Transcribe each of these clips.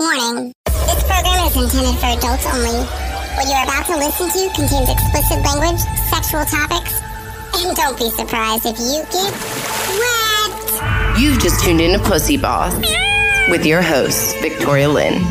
Warning. This program is intended for adults only. What you're about to listen to contains explicit language, sexual topics, and don't be surprised if you get wet. You've just tuned in to Pussy Boss with your host, Victoria Lynn.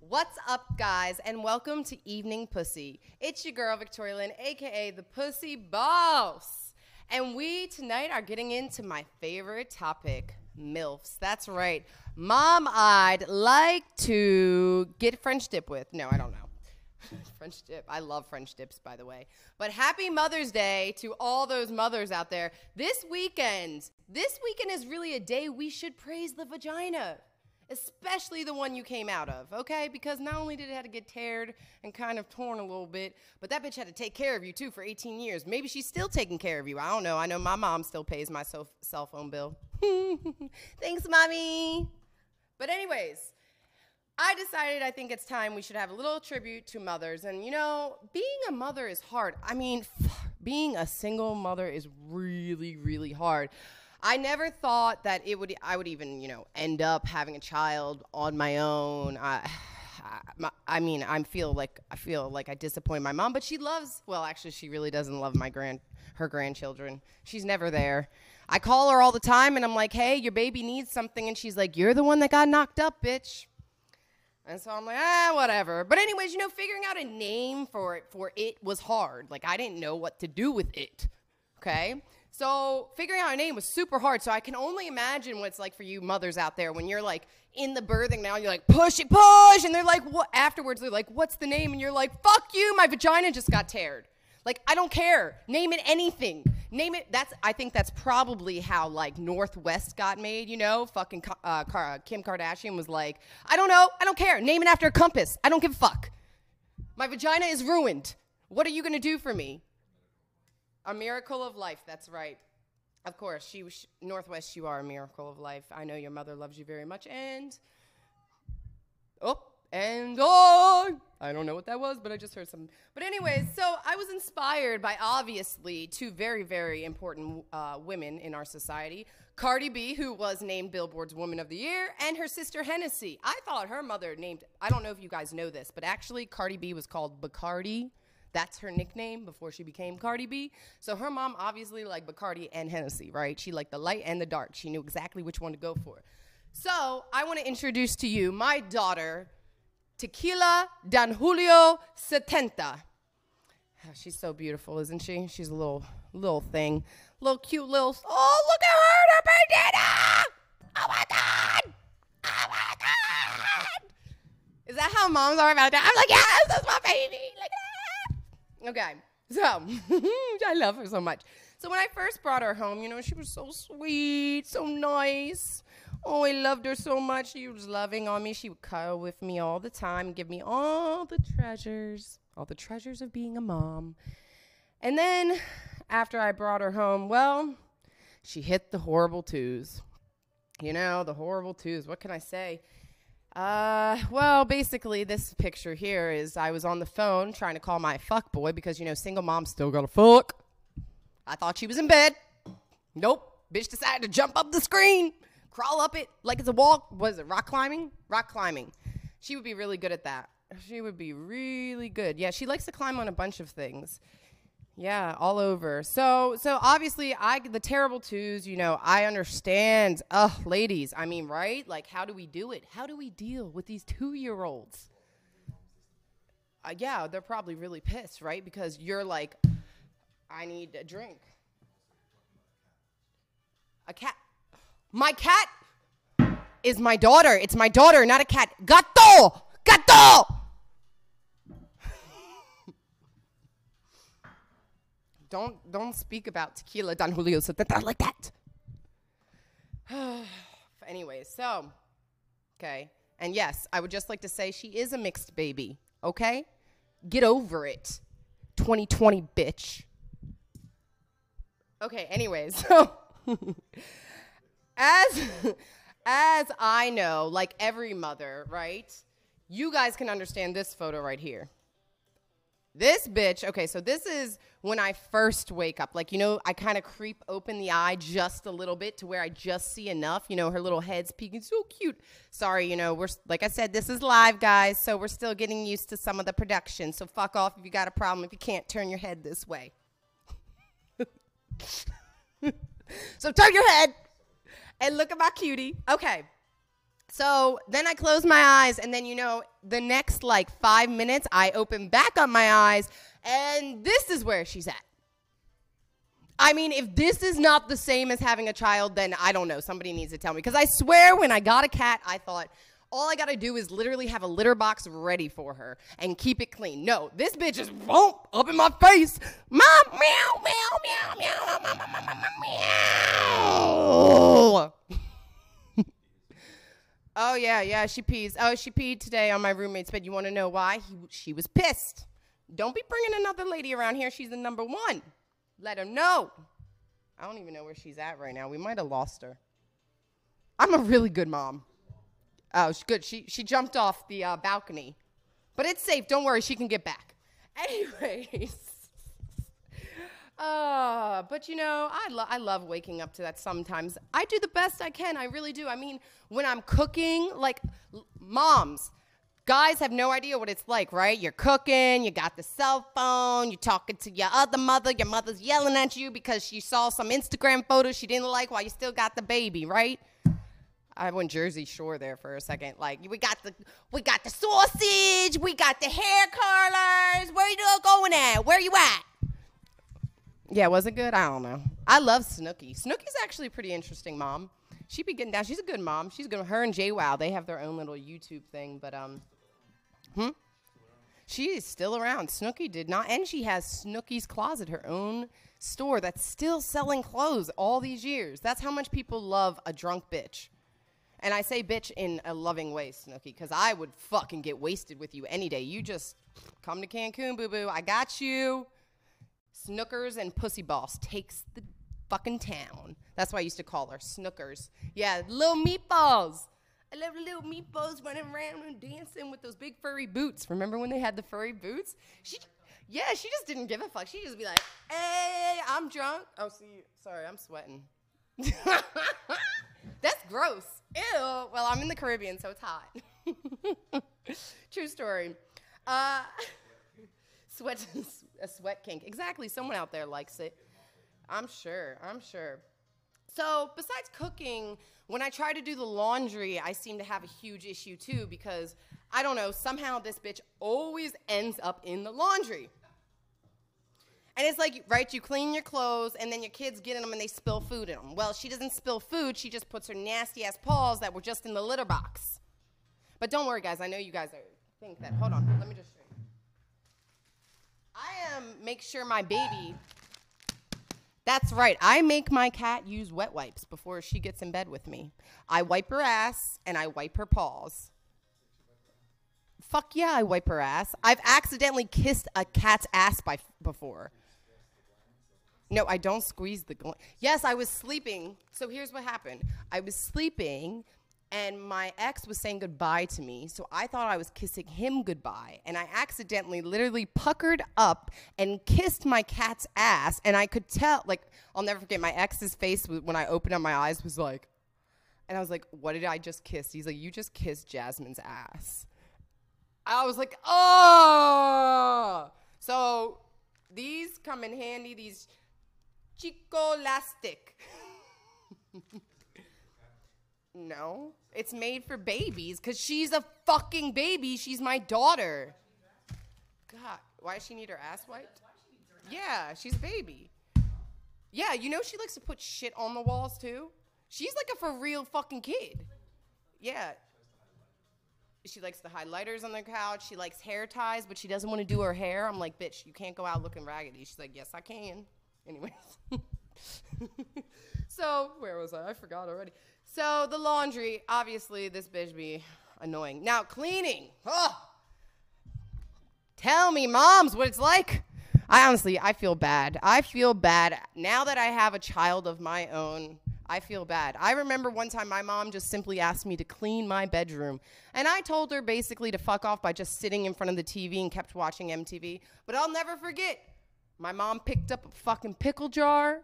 What's up, guys, and welcome to Evening Pussy. It's your girl, Victoria Lynn, aka the Pussy Boss. And we tonight are getting into my favorite topic MILFs. That's right. Mom, I'd like to get French dip with. No, I don't know. French dip. I love French dips, by the way. But happy Mother's Day to all those mothers out there. This weekend, this weekend is really a day we should praise the vagina, especially the one you came out of, okay? Because not only did it have to get teared and kind of torn a little bit, but that bitch had to take care of you too for 18 years. Maybe she's still taking care of you. I don't know. I know my mom still pays my cell, cell phone bill. Thanks, mommy. But, anyways, I decided I think it's time we should have a little tribute to mothers. And you know, being a mother is hard. I mean, being a single mother is really, really hard. I never thought that it would I would even, you know, end up having a child on my own. I, I, I mean, I feel like I feel like I disappoint my mom, but she loves. Well, actually, she really doesn't love my grand her grandchildren. She's never there. I call her all the time, and I'm like, "Hey, your baby needs something," and she's like, "You're the one that got knocked up, bitch." And so I'm like, ah, whatever. But anyways, you know, figuring out a name for it for it was hard. Like I didn't know what to do with it. Okay? So figuring out a name was super hard. So I can only imagine what it's like for you mothers out there when you're like in the birthing now, you're like, push it, push, and they're like, what afterwards they're like, what's the name? And you're like, fuck you, my vagina just got teared. Like, I don't care. Name it anything. Name it. That's. I think that's probably how like Northwest got made. You know, fucking uh, Kim Kardashian was like, I don't know. I don't care. Name it after a compass. I don't give a fuck. My vagina is ruined. What are you gonna do for me? A miracle of life. That's right. Of course, she was Northwest. You are a miracle of life. I know your mother loves you very much. And oh, and on. I don't know what that was, but I just heard some. But anyways, so I was inspired by obviously two very, very important uh, women in our society. Cardi B, who was named Billboard's Woman of the Year, and her sister Hennessy. I thought her mother named, I don't know if you guys know this, but actually Cardi B was called Bacardi. That's her nickname before she became Cardi B. So her mom obviously liked Bacardi and Hennessy, right? She liked the light and the dark. She knew exactly which one to go for. So I want to introduce to you my daughter, Tequila Don Julio Setenta. Oh, she's so beautiful, isn't she? She's a little little thing. Little cute little Oh, look at her, the bandana! Oh my god! Oh my god! Is that how moms are about that? I'm like, yes, that's my baby. Okay. So I love her so much. So when I first brought her home, you know, she was so sweet, so nice. Oh, I loved her so much. She was loving on me. She would cuddle with me all the time give me all the treasures, all the treasures of being a mom. And then after I brought her home, well, she hit the horrible twos. You know, the horrible twos. What can I say? Uh, well, basically, this picture here is I was on the phone trying to call my fuck boy because, you know, single moms still gotta fuck. I thought she was in bed. Nope. Bitch decided to jump up the screen crawl up it like it's a wall. Was it? Rock climbing? Rock climbing. She would be really good at that. She would be really good. Yeah, she likes to climb on a bunch of things. Yeah, all over. So, so obviously, I the terrible twos. You know, I understand. Ugh, ladies. I mean, right? Like, how do we do it? How do we deal with these two-year-olds? Uh, yeah, they're probably really pissed, right? Because you're like, I need a drink. A cat. My cat is my daughter. It's my daughter, not a cat. Gato! Gato! Don't don't speak about tequila Don Julio Setenta like that. Anyways, so okay. And yes, I would just like to say she is a mixed baby, okay? Get over it. 2020 bitch. Okay, anyways, so as as I know, like every mother, right? You guys can understand this photo right here. This bitch, okay, so this is when I first wake up. Like, you know, I kind of creep open the eye just a little bit to where I just see enough. You know, her little head's peeking. So cute. Sorry, you know, we're, like I said, this is live, guys. So we're still getting used to some of the production. So fuck off if you got a problem if you can't turn your head this way. so turn your head and look at my cutie. Okay. So then I close my eyes, and then you know, the next like five minutes, I open back up my eyes, and this is where she's at. I mean, if this is not the same as having a child, then I don't know. Somebody needs to tell me. Because I swear, when I got a cat, I thought, all I gotta do is literally have a litter box ready for her and keep it clean. No, this bitch is boom up in my face. Mom, meow, meow, meow, meow, meow, meow, meow. meow. Oh yeah, yeah, she pees. Oh, she peed today on my roommate's bed. You want to know why? He, she was pissed. Don't be bringing another lady around here. She's the number one. Let her know. I don't even know where she's at right now. We might have lost her. I'm a really good mom. Oh, she's good. She she jumped off the uh, balcony, but it's safe. Don't worry. She can get back. Anyways. Uh, but you know, I, lo- I love waking up to that sometimes. I do the best I can. I really do. I mean, when I'm cooking, like l- moms, guys have no idea what it's like, right? You're cooking, you got the cell phone, you're talking to your other mother, your mother's yelling at you because she saw some Instagram photos she didn't like while you still got the baby, right? I went Jersey Shore there for a second. Like we got the we got the sausage, we got the hair curlers. Where you going at? Where you at? Yeah, was it good? I don't know. I love Snooki. Snooki's actually a pretty interesting mom. She be getting down. She's a good mom. She's good. Her and JWoww, they have their own little YouTube thing. But um, hmm, she is still around. Snooki did not, and she has Snooki's Closet, her own store that's still selling clothes all these years. That's how much people love a drunk bitch. And I say bitch in a loving way, Snooki, because I would fucking get wasted with you any day. You just come to Cancun, boo boo. I got you. Snookers and Pussy Boss takes the fucking town. That's why I used to call her Snookers. Yeah, little meatballs. I love little meatballs running around and dancing with those big furry boots. Remember when they had the furry boots? She, yeah, she just didn't give a fuck. She just be like, "Hey, I'm drunk." Oh, see, sorry, I'm sweating. That's gross. Ew. Well, I'm in the Caribbean, so it's hot. True story. Uh, sweat, a sweat kink. Exactly. Someone out there likes it. I'm sure. I'm sure. So, besides cooking, when I try to do the laundry, I seem to have a huge issue too because I don't know, somehow this bitch always ends up in the laundry. And it's like, right, you clean your clothes and then your kids get in them and they spill food in them. Well, she doesn't spill food, she just puts her nasty ass paws that were just in the litter box. But don't worry, guys, I know you guys are think that. Hold on, let me just. I am make sure my baby. That's right. I make my cat use wet wipes before she gets in bed with me. I wipe her ass and I wipe her paws. Fuck yeah, I wipe her ass. I've accidentally kissed a cat's ass by before. No, I don't squeeze the. Yes, I was sleeping. So here's what happened. I was sleeping and my ex was saying goodbye to me. So I thought I was kissing him goodbye. And I accidentally literally puckered up and kissed my cat's ass. And I could tell, like, I'll never forget my ex's face when I opened up my eyes was like, and I was like, what did I just kiss? He's like, you just kissed Jasmine's ass. I was like, oh. So these come in handy, these Chico Lastic. No, it's made for babies because she's a fucking baby. She's my daughter. God, why does she need her ass wiped? Yeah, she's a baby. Yeah, you know she likes to put shit on the walls too. She's like a for real fucking kid. Yeah. She likes the highlighters on the couch. She likes hair ties, but she doesn't want to do her hair. I'm like, bitch, you can't go out looking raggedy. She's like, yes, I can. Anyways. so, where was I? I forgot already. So the laundry, obviously, this bitch be annoying. Now cleaning. Oh, tell me, moms, what it's like. I honestly, I feel bad. I feel bad now that I have a child of my own. I feel bad. I remember one time my mom just simply asked me to clean my bedroom. And I told her basically to fuck off by just sitting in front of the TV and kept watching MTV. But I'll never forget. My mom picked up a fucking pickle jar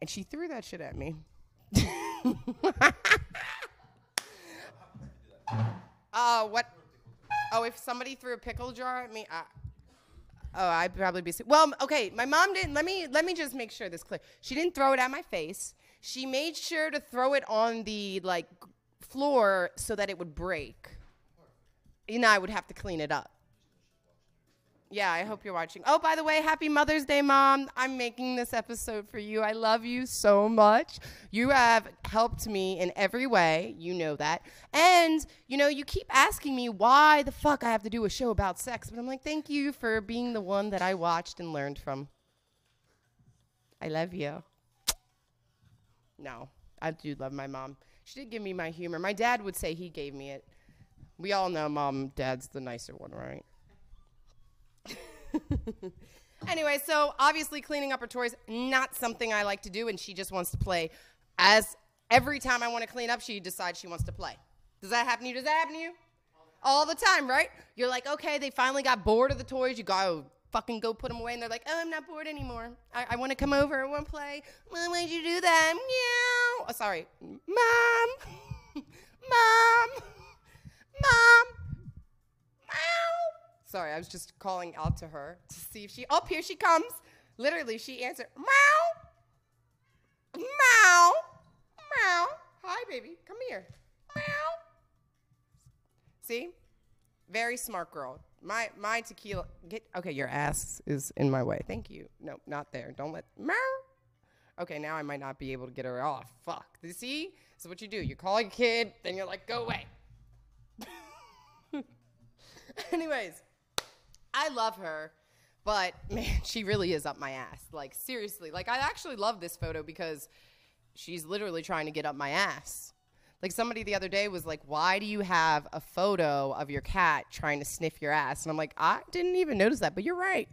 and she threw that shit at me. uh, what? Oh, if somebody threw a pickle jar at me, I, oh, I'd probably be. Well, okay, my mom didn't. Let me let me just make sure this clear. She didn't throw it at my face. She made sure to throw it on the like floor so that it would break. You know, I would have to clean it up. Yeah, I hope you're watching. Oh, by the way, happy Mother's Day, Mom. I'm making this episode for you. I love you so much. You have helped me in every way. You know that. And, you know, you keep asking me why the fuck I have to do a show about sex. But I'm like, thank you for being the one that I watched and learned from. I love you. No, I do love my mom. She did give me my humor. My dad would say he gave me it. We all know mom, dad's the nicer one, right? anyway, so obviously cleaning up her toys not something I like to do, and she just wants to play. As every time I want to clean up, she decides she wants to play. Does that happen to you? Does that happen to you? All the time, right? You're like, okay, they finally got bored of the toys. You go fucking go put them away, and they're like, oh, I'm not bored anymore. I, I want to come over. I want to play. Why would you do that? Meow. Oh, sorry, mom, mom, mom, meow. Sorry, I was just calling out to her to see if she. Oh, here she comes. Literally, she answered, meow, meow, meow. Hi, baby. Come here. Meow. See? Very smart girl. My my tequila. Get okay. Your ass is in my way. Thank you. No, not there. Don't let meow. Okay, now I might not be able to get her off. Fuck. You see? This is what you do. You call a kid, then you're like, go away. Anyways, I love her, but man, she really is up my ass. Like seriously, like I actually love this photo because she's literally trying to get up my ass. Like somebody the other day was like, "Why do you have a photo of your cat trying to sniff your ass?" And I'm like, "I didn't even notice that, but you're right.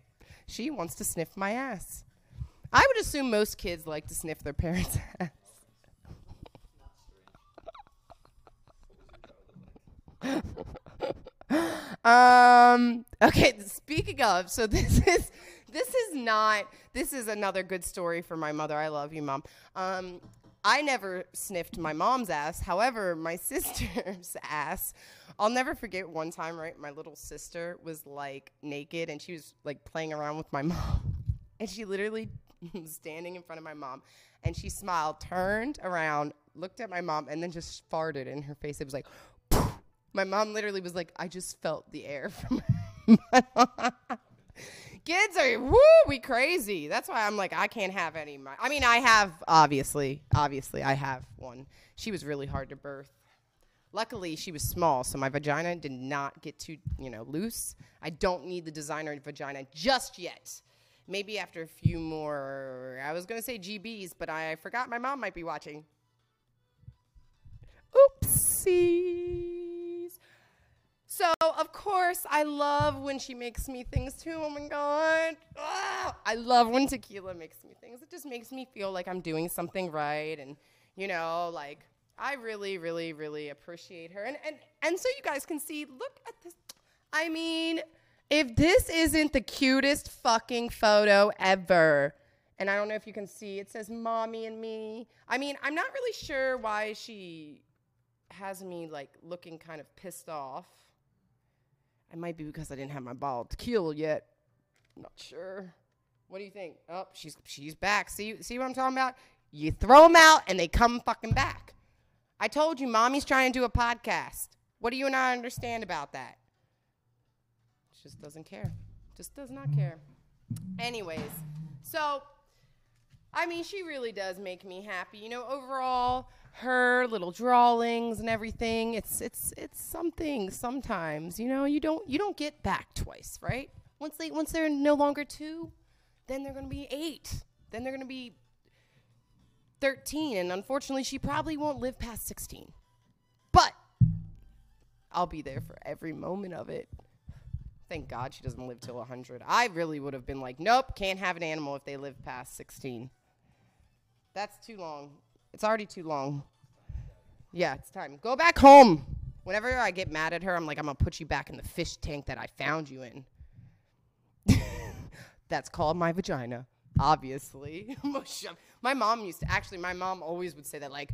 She wants to sniff my ass." I would assume most kids like to sniff their parents' ass. um okay speaking of so this is this is not this is another good story for my mother. I love you mom. Um i never sniffed my mom's ass. However my sister's ass i'll never forget one time right? My little sister was like naked and she was like playing around with my mom. And she literally was standing in front of my mom and she smiled turned around looked at my mom and then just farted in her face. It was like my mom literally was like, I just felt the air from my. Kids are woo, we crazy. That's why I'm like, I can't have any. My, I mean, I have obviously, obviously, I have one. She was really hard to birth. Luckily, she was small, so my vagina did not get too, you know, loose. I don't need the designer vagina just yet. Maybe after a few more, I was gonna say GBs, but I forgot my mom might be watching. Oopsie. So, of course, I love when she makes me things too. Oh my God. Ah, I love when tequila makes me things. It just makes me feel like I'm doing something right. And, you know, like, I really, really, really appreciate her. And, and, and so you guys can see, look at this. I mean, if this isn't the cutest fucking photo ever, and I don't know if you can see, it says mommy and me. I mean, I'm not really sure why she has me like looking kind of pissed off. It might be because I didn't have my bottle of tequila yet. Not sure. What do you think? Oh, she's she's back. See see what I'm talking about? You throw them out and they come fucking back. I told you, mommy's trying to do a podcast. What do you not understand about that? She just doesn't care. Just does not care. Anyways, so I mean, she really does make me happy. You know, overall, her little drawings and everything. It's it's it's something sometimes, you know, you don't you don't get back twice, right? Once they once they're no longer 2, then they're to be 8. Then they're to be 13 and unfortunately she probably won't live past 16. But I'll be there for every moment of it. Thank God she doesn't live till 100. I really would have been like, nope, can't have an animal if they live past 16. That's too long It's already too long. Yeah, it's time. Go back home. Whenever I get mad at her, I'm like, I'm gonna put you back in the fish tank that I found you in. That's called my vagina, obviously. my mom used to, actually, my mom always would say that, like,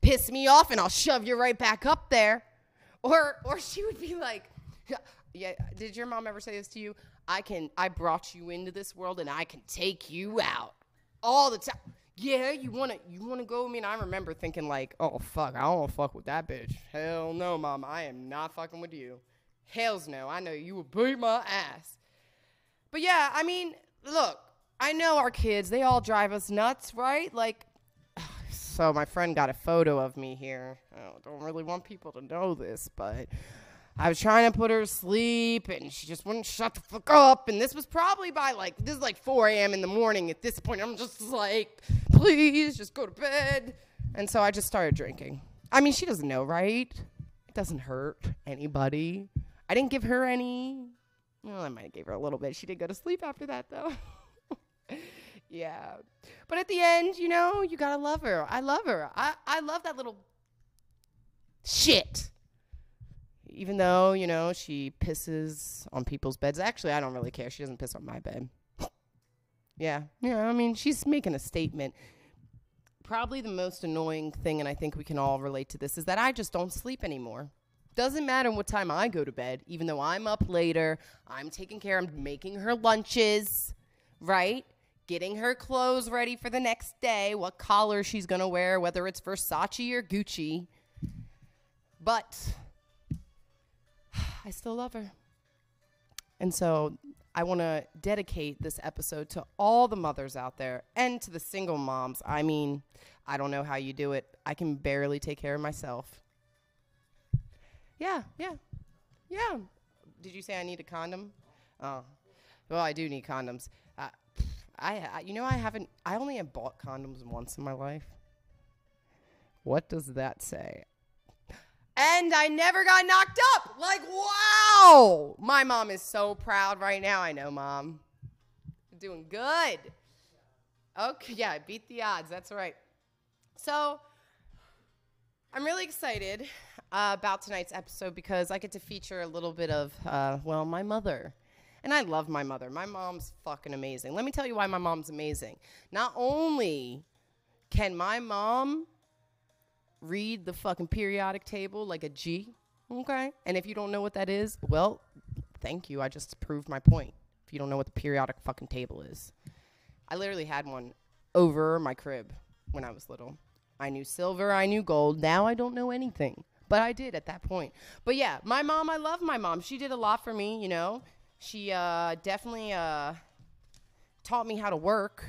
piss me off and I'll shove you right back up there. Or, or she would be like, yeah, did your mom ever say this to you? I can, I brought you into this world and I can take you out all the time yeah, you wanna you wanna go? I mean, I remember thinking like, oh fuck, I don't wanna fuck with that bitch. Hell no, mom, I am not fucking with you. Hells no, I know you will beat my ass. But yeah, I mean, look, I know our kids, they all drive us nuts, right? Like, so my friend got a photo of me here. I don't really want people to know this, but I was trying to put her to sleep and she just wouldn't shut the fuck up. And this was probably by like, this is like 4 a.m. in the morning at this point. I'm just like, please just go to bed. And so I just started drinking. I mean, she doesn't know, right? It doesn't hurt anybody. I didn't give her any. Well, I might have gave her a little bit. She did go to sleep after that, though. yeah. But at the end, you know, you gotta love her. I love her. I, I love that little shit even though, you know, she pisses on people's beds. Actually, I don't really care. She doesn't piss on my bed. yeah. Yeah, I mean, she's making a statement. Probably the most annoying thing, and I think we can all relate to this, is that I just don't sleep anymore. Doesn't matter what time I go to bed, even though I'm up later, I'm taking care, I'm making her lunches, right? Getting her clothes ready for the next day, what collar she's gonna wear, whether it's Versace or Gucci. But I still love her. And so I want to dedicate this episode to all the mothers out there and to the single moms. I mean, I don't know how you do it. I can barely take care of myself. Yeah, yeah, yeah. Did you say I need a condom? Oh, well, I do need condoms. Uh, I, I, you know, I haven't. I only have bought condoms once in my life. What does that say? And I never got knocked up. Like, wow. My mom is so proud right now. I know, mom. Doing good. Okay, yeah, I beat the odds. That's right. So, I'm really excited uh, about tonight's episode because I get to feature a little bit of, uh, well, my mother. And I love my mother. My mom's fucking amazing. Let me tell you why my mom's amazing. Not only can my mom read the fucking periodic table like a G. Okay. And if you don't know what that is, well, thank you. I just proved my point. If you don't know what the periodic fucking table is, I literally had one over my crib when I was little. I knew silver, I knew gold. Now I don't know anything, but I did at that point. But yeah, my mom, I love my mom. She did a lot for me, you know. She uh, definitely uh, taught me how to work.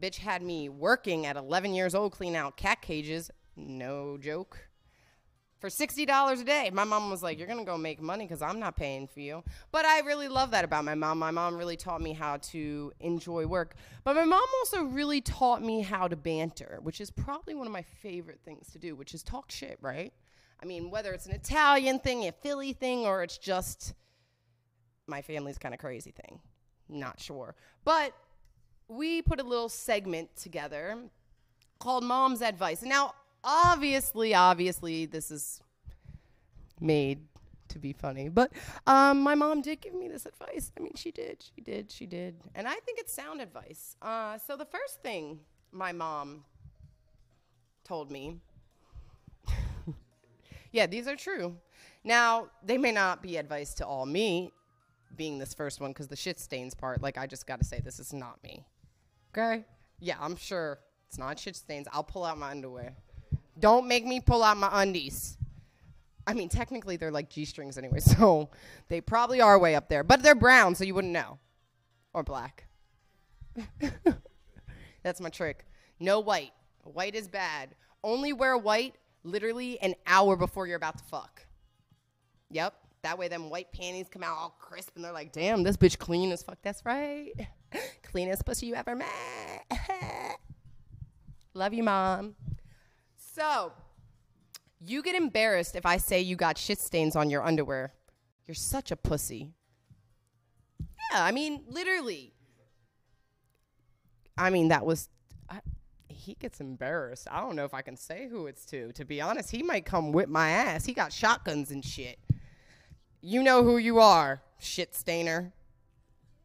Bitch had me working at 11 years old, cleaning out cat cages no joke. For $60 a day. My mom was like, You're going to go make money because I'm not paying for you. But I really love that about my mom. My mom really taught me how to enjoy work. But my mom also really taught me how to banter, which is probably one of my favorite things to do, which is talk shit, right? I mean, whether it's an Italian thing, a Philly thing, or it's just my family's kind of crazy thing. Not sure. But we put a little segment together called Mom's Advice. Now, obviously, obviously, this is made to be funny. But um, my mom did give me this advice. I mean, she did, she did, she did. And I think it's sound advice. Uh, so the first thing my mom told me, yeah, these are true. Now, they may not be advice to all me, being this first one, because the shit stains part, like, I just got to say, this is not me. Okay? Yeah, I'm sure it's not shit stains. I'll pull out my underwear. Don't make me pull out my undies. I mean, technically they're like G strings anyway, so they probably are way up there. But they're brown, so you wouldn't know. Or black. That's my trick. No white. White is bad. Only wear white literally an hour before you're about to fuck. Yep. That way, them white panties come out all crisp and they're like, damn, this bitch clean as fuck. That's right. Cleanest pussy you ever met. Love you, mom. So, you get embarrassed if I say you got shit stains on your underwear. You're such a pussy. Yeah, I mean, literally. I mean, that was. I, he gets embarrassed. I don't know if I can say who it's to. To be honest, he might come whip my ass. He got shotguns and shit. You know who you are, shit stainer.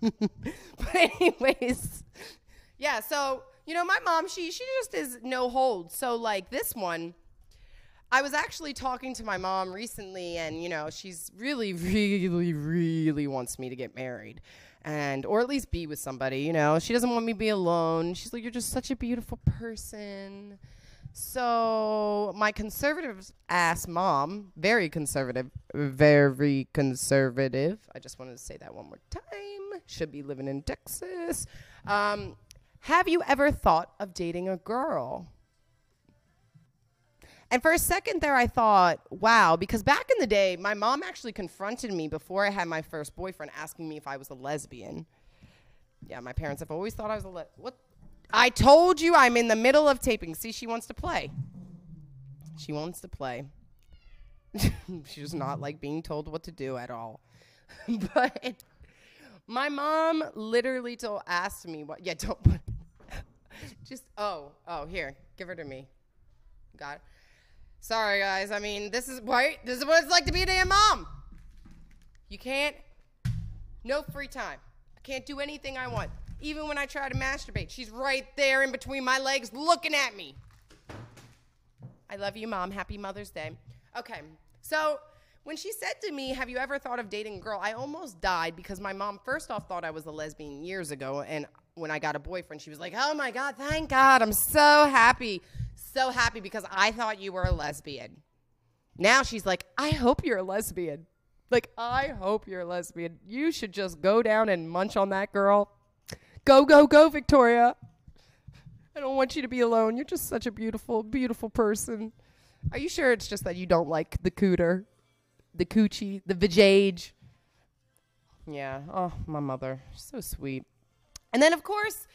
but anyways, yeah. So you know, my mom, she she just is no hold. So like this one, I was actually talking to my mom recently, and you know, she's really, really, really wants me to get married, and or at least be with somebody. You know, she doesn't want me to be alone. She's like, you're just such a beautiful person. So my conservative ass mom, very conservative, very conservative. I just wanted to say that one more time. Should be living in Texas. Um, have you ever thought of dating a girl? And for a second there, I thought, wow, because back in the day, my mom actually confronted me before I had my first boyfriend asking me if I was a lesbian. Yeah, my parents have always thought I was a le- what I told you I'm in the middle of taping. See, she wants to play. She wants to play. she does not like being told what to do at all. but my mom literally told asked me what yeah, don't just oh, oh, here, give her to me. It. Sorry guys, I mean this is right, this is what it's like to be a damn mom. You can't no free time. I can't do anything I want. Even when I try to masturbate, she's right there in between my legs looking at me. I love you, Mom. Happy Mother's Day. Okay, so when she said to me, Have you ever thought of dating a girl? I almost died because my mom, first off, thought I was a lesbian years ago. And when I got a boyfriend, she was like, Oh my God, thank God. I'm so happy. So happy because I thought you were a lesbian. Now she's like, I hope you're a lesbian. Like, I hope you're a lesbian. You should just go down and munch on that girl. Go, go, go, Victoria. I don't want you to be alone. You're just such a beautiful, beautiful person. Are you sure it's just that you don't like the cooter, the coochie, the vajage? Yeah. Oh, my mother. So sweet. And then, of course,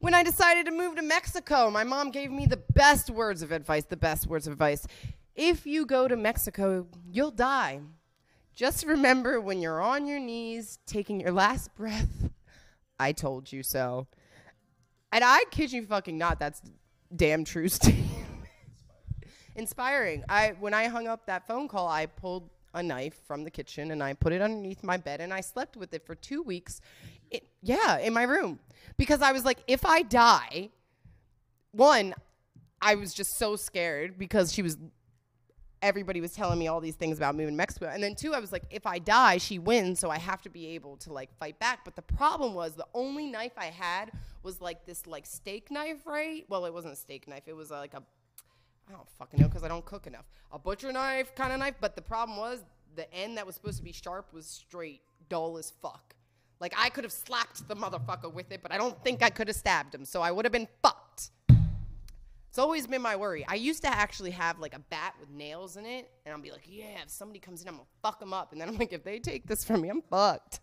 when I decided to move to Mexico, my mom gave me the best words of advice, the best words of advice. If you go to Mexico, you'll die. Just remember when you're on your knees, taking your last breath, I told you so. And I kid you fucking not, that's damn true, Steve. Inspiring. I when I hung up that phone call, I pulled a knife from the kitchen and I put it underneath my bed and I slept with it for two weeks. It, yeah, in my room. Because I was like, if I die, one, I was just so scared because she was everybody was telling me all these things about moving to Mexico. And then two, I was like, if I die, she wins, so I have to be able to like fight back. But the problem was the only knife I had was like this like steak knife, right? Well, it wasn't a steak knife. It was uh, like a I don't fucking know because I don't cook enough. A butcher knife kind of knife, but the problem was the end that was supposed to be sharp was straight, dull as fuck. Like I could have slapped the motherfucker with it, but I don't think I could have stabbed him, so I would have been fucked. It's always been my worry. I used to actually have like a bat with nails in it, and I'll be like, yeah, if somebody comes in, I'm gonna fuck them up. And then I'm like, if they take this from me, I'm fucked.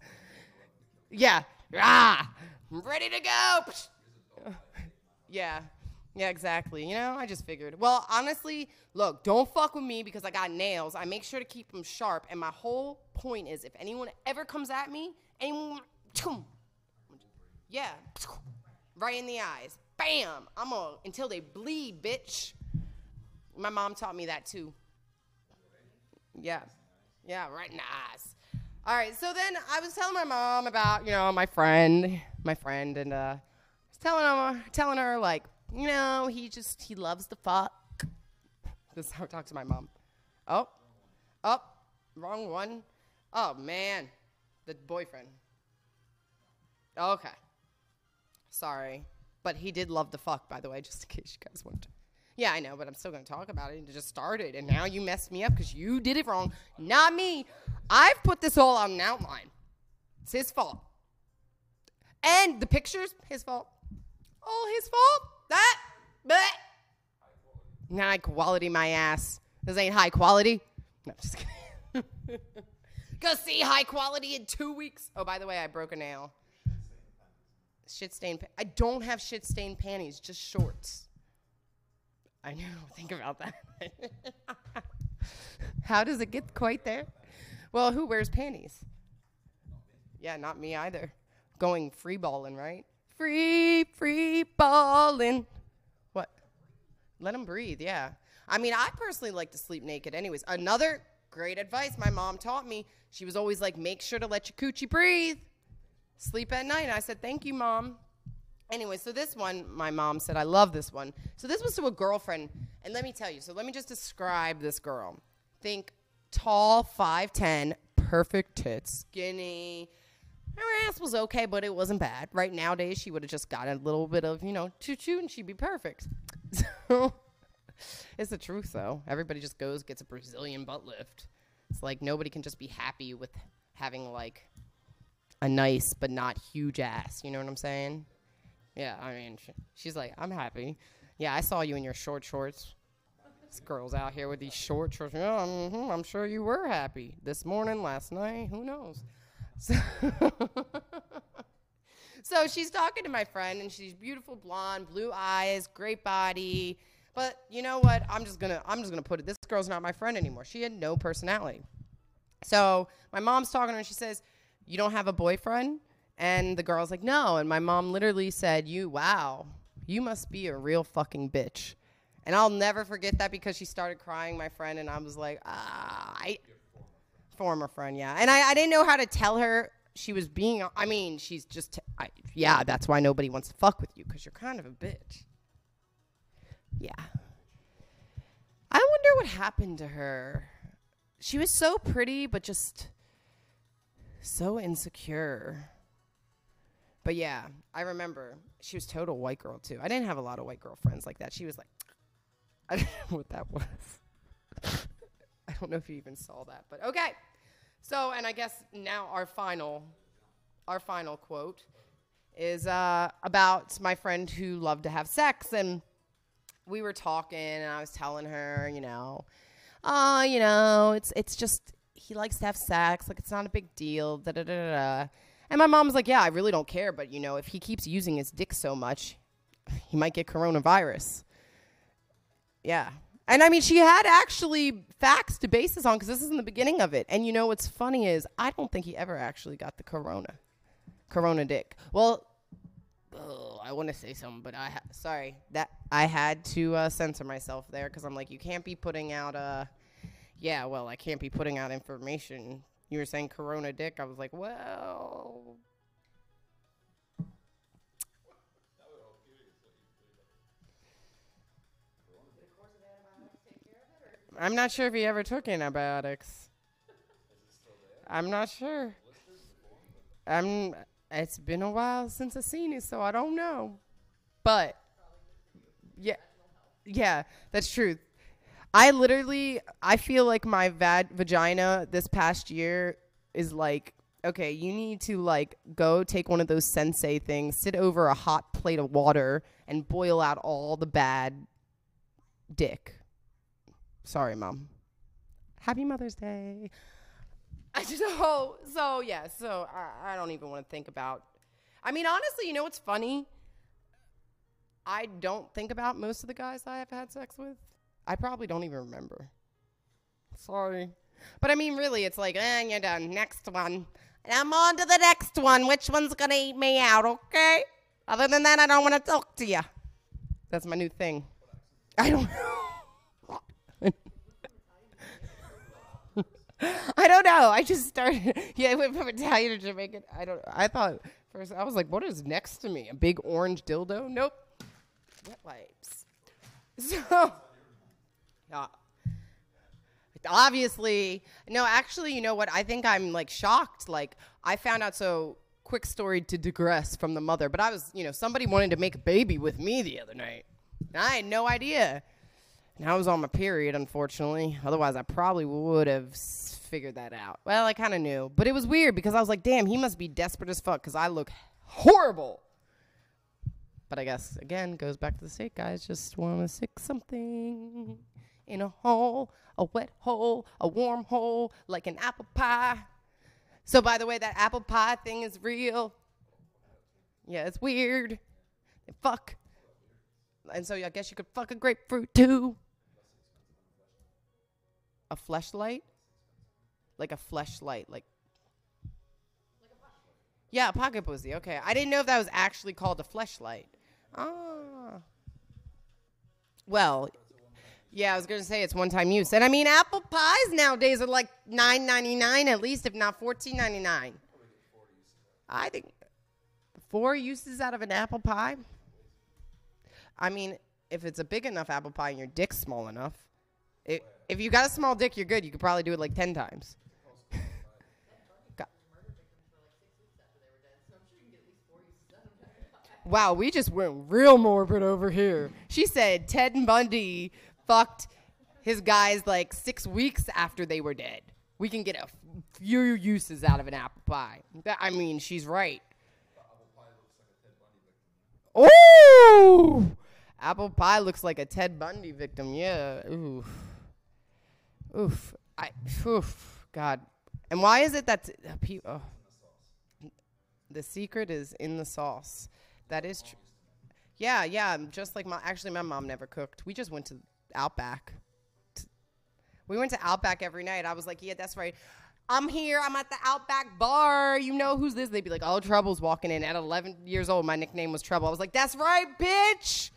Yeah. Ah, I'm ready to go. yeah. Yeah, exactly. You know, I just figured. Well, honestly, look, don't fuck with me because I got nails. I make sure to keep them sharp. And my whole point is if anyone ever comes at me, anyone, yeah, right in the eyes. Bam! I'm a until they bleed, bitch. My mom taught me that too. Yeah. Yeah, right in the eyes. All right, so then I was telling my mom about, you know, my friend, my friend, and uh, I was telling her, telling her like, you know, he just he loves the fuck. This is how I talk to my mom. Oh, oh, wrong one. Oh man, the boyfriend. Oh, okay, sorry, but he did love the fuck, by the way, just in case you guys want to. Yeah, I know, but I'm still gonna talk about it. It just started, and now you messed me up because you did it wrong, not me. I've put this all on an outline. It's his fault. And the pictures, his fault. All his fault. That, but high quality, my ass. This ain't high quality. No, just kidding. Go see high quality in two weeks. Oh, by the way, I broke a nail. Shit stained. Pa- I don't have shit stained panties, just shorts. I know. Think about that. How does it get quite there? Well, who wears panties? Yeah, not me either. Going free balling, right? free, free balling. What? Let him breathe, yeah. I mean, I personally like to sleep naked anyways. Another great advice my mom taught me. She was always like, make sure to let your coochie breathe. Sleep at night. And I said, thank you, mom. Anyway, so this one, my mom said, I love this one. So this was to a girlfriend. And let me tell you, so let me just describe this girl. Think tall, 5'10, perfect tits, skinny. Her ass was okay, but it wasn't bad. Right nowadays, she would have just gotten a little bit of, you know, choo choo and she'd be perfect. So it's the truth, though. Everybody just goes, gets a Brazilian butt lift. It's like nobody can just be happy with having, like, a nice but not huge ass. You know what I'm saying? Yeah, I mean, sh- she's like, I'm happy. Yeah, I saw you in your short shorts. This girl's out here with these short shorts. Yeah, hmm I'm sure you were happy this morning, last night. Who knows? So, so she's talking to my friend, and she's beautiful, blonde, blue eyes, great body. But you know what? I'm just gonna I'm just gonna put it. This girl's not my friend anymore. She had no personality. So my mom's talking to her, and she says, "You don't have a boyfriend?" And the girl's like, "No." And my mom literally said, "You wow, you must be a real fucking bitch." And I'll never forget that because she started crying, my friend, and I was like, ah, I, former friend, yeah. And I, I didn't know how to tell her she was being. I mean, she's just, I, yeah. That's why nobody wants to fuck with you because you're kind of a bitch. Yeah. I wonder what happened to her. She was so pretty, but just so insecure. But yeah, I remember she was total white girl too. I didn't have a lot of white girl friends like that. She was like, I don't know what that was. I don't know if you even saw that, but okay. So, and I guess now our final, our final quote is uh, about my friend who loved to have sex, and we were talking, and I was telling her, you know, oh, you know, it's it's just he likes to have sex, like it's not a big deal, da da da da. And my mom was like, yeah, I really don't care, but you know, if he keeps using his dick so much, he might get coronavirus. Yeah. And I mean, she had actually facts to base this on because this is in the beginning of it. And you know what's funny is I don't think he ever actually got the corona, corona dick. Well, I want to say something, but I ha- sorry that I had to uh, censor myself there because I'm like, you can't be putting out uh, yeah, well, I can't be putting out information. You were saying corona dick. I was like, well, I'm not sure if he ever took antibiotics. I'm not sure. I'm. It's been a while since I've seen it, so I don't know. But yeah, yeah, that's true. I literally, I feel like my vad- vagina this past year is like, okay, you need to like go take one of those sensei things, sit over a hot plate of water, and boil out all the bad dick. Sorry, mom. Happy Mother's Day. Oh so yeah so I, I don't even want to think about. I mean honestly, you know what's funny? I don't think about most of the guys I have had sex with. I probably don't even remember. Sorry, but I mean really, it's like eh, you're done. Next one, and I'm on to the next one. Which one's gonna eat me out? Okay. Other than that, I don't want to talk to you. That's my new thing. I don't know. I don't know. I just started. Yeah, I went from Italian to Jamaican. I don't. I thought first. I was like, "What is next to me? A big orange dildo?" Nope. Wet wipes. So, yeah. Obviously, no. Actually, you know what? I think I'm like shocked. Like I found out. So quick story to digress from the mother, but I was, you know, somebody wanted to make a baby with me the other night. I had no idea. I was on my period, unfortunately. Otherwise, I probably would have figured that out. Well, I kind of knew. But it was weird because I was like, damn, he must be desperate as fuck because I look horrible. But I guess, again, goes back to the state guys just want to stick something in a hole, a wet hole, a warm hole, like an apple pie. So, by the way, that apple pie thing is real. Yeah, it's weird. Fuck. And so I guess you could fuck a grapefruit too. A fleshlight? Like a fleshlight, like Yeah, a pocket pussy. Okay, I didn't know if that was actually called a fleshlight. Ah. Well, yeah, I was gonna say it's one time use, and I mean apple pies nowadays are like nine ninety nine at least, if not fourteen ninety nine. I think four uses out of an apple pie. I mean, if it's a big enough apple pie and your dick's small enough, it, if you got a small dick, you're good. You could probably do it like ten times. Wow, we just went real morbid over here. She said Ted Bundy fucked his guys like six weeks after they were dead. We can get a few uses out of an apple pie. That, I mean, she's right. Oh, apple pie looks like a Ted Bundy victim. Yeah. Oof. Oof. I. Oof. God. And why is it that uh, pe- oh. the secret is in the sauce? That is true. Yeah, yeah. Just like my actually, my mom never cooked. We just went to Outback. We went to Outback every night. I was like, yeah, that's right. I'm here. I'm at the Outback bar. You know who's this? They'd be like, oh, Trouble's walking in. At 11 years old, my nickname was Trouble. I was like, that's right, bitch.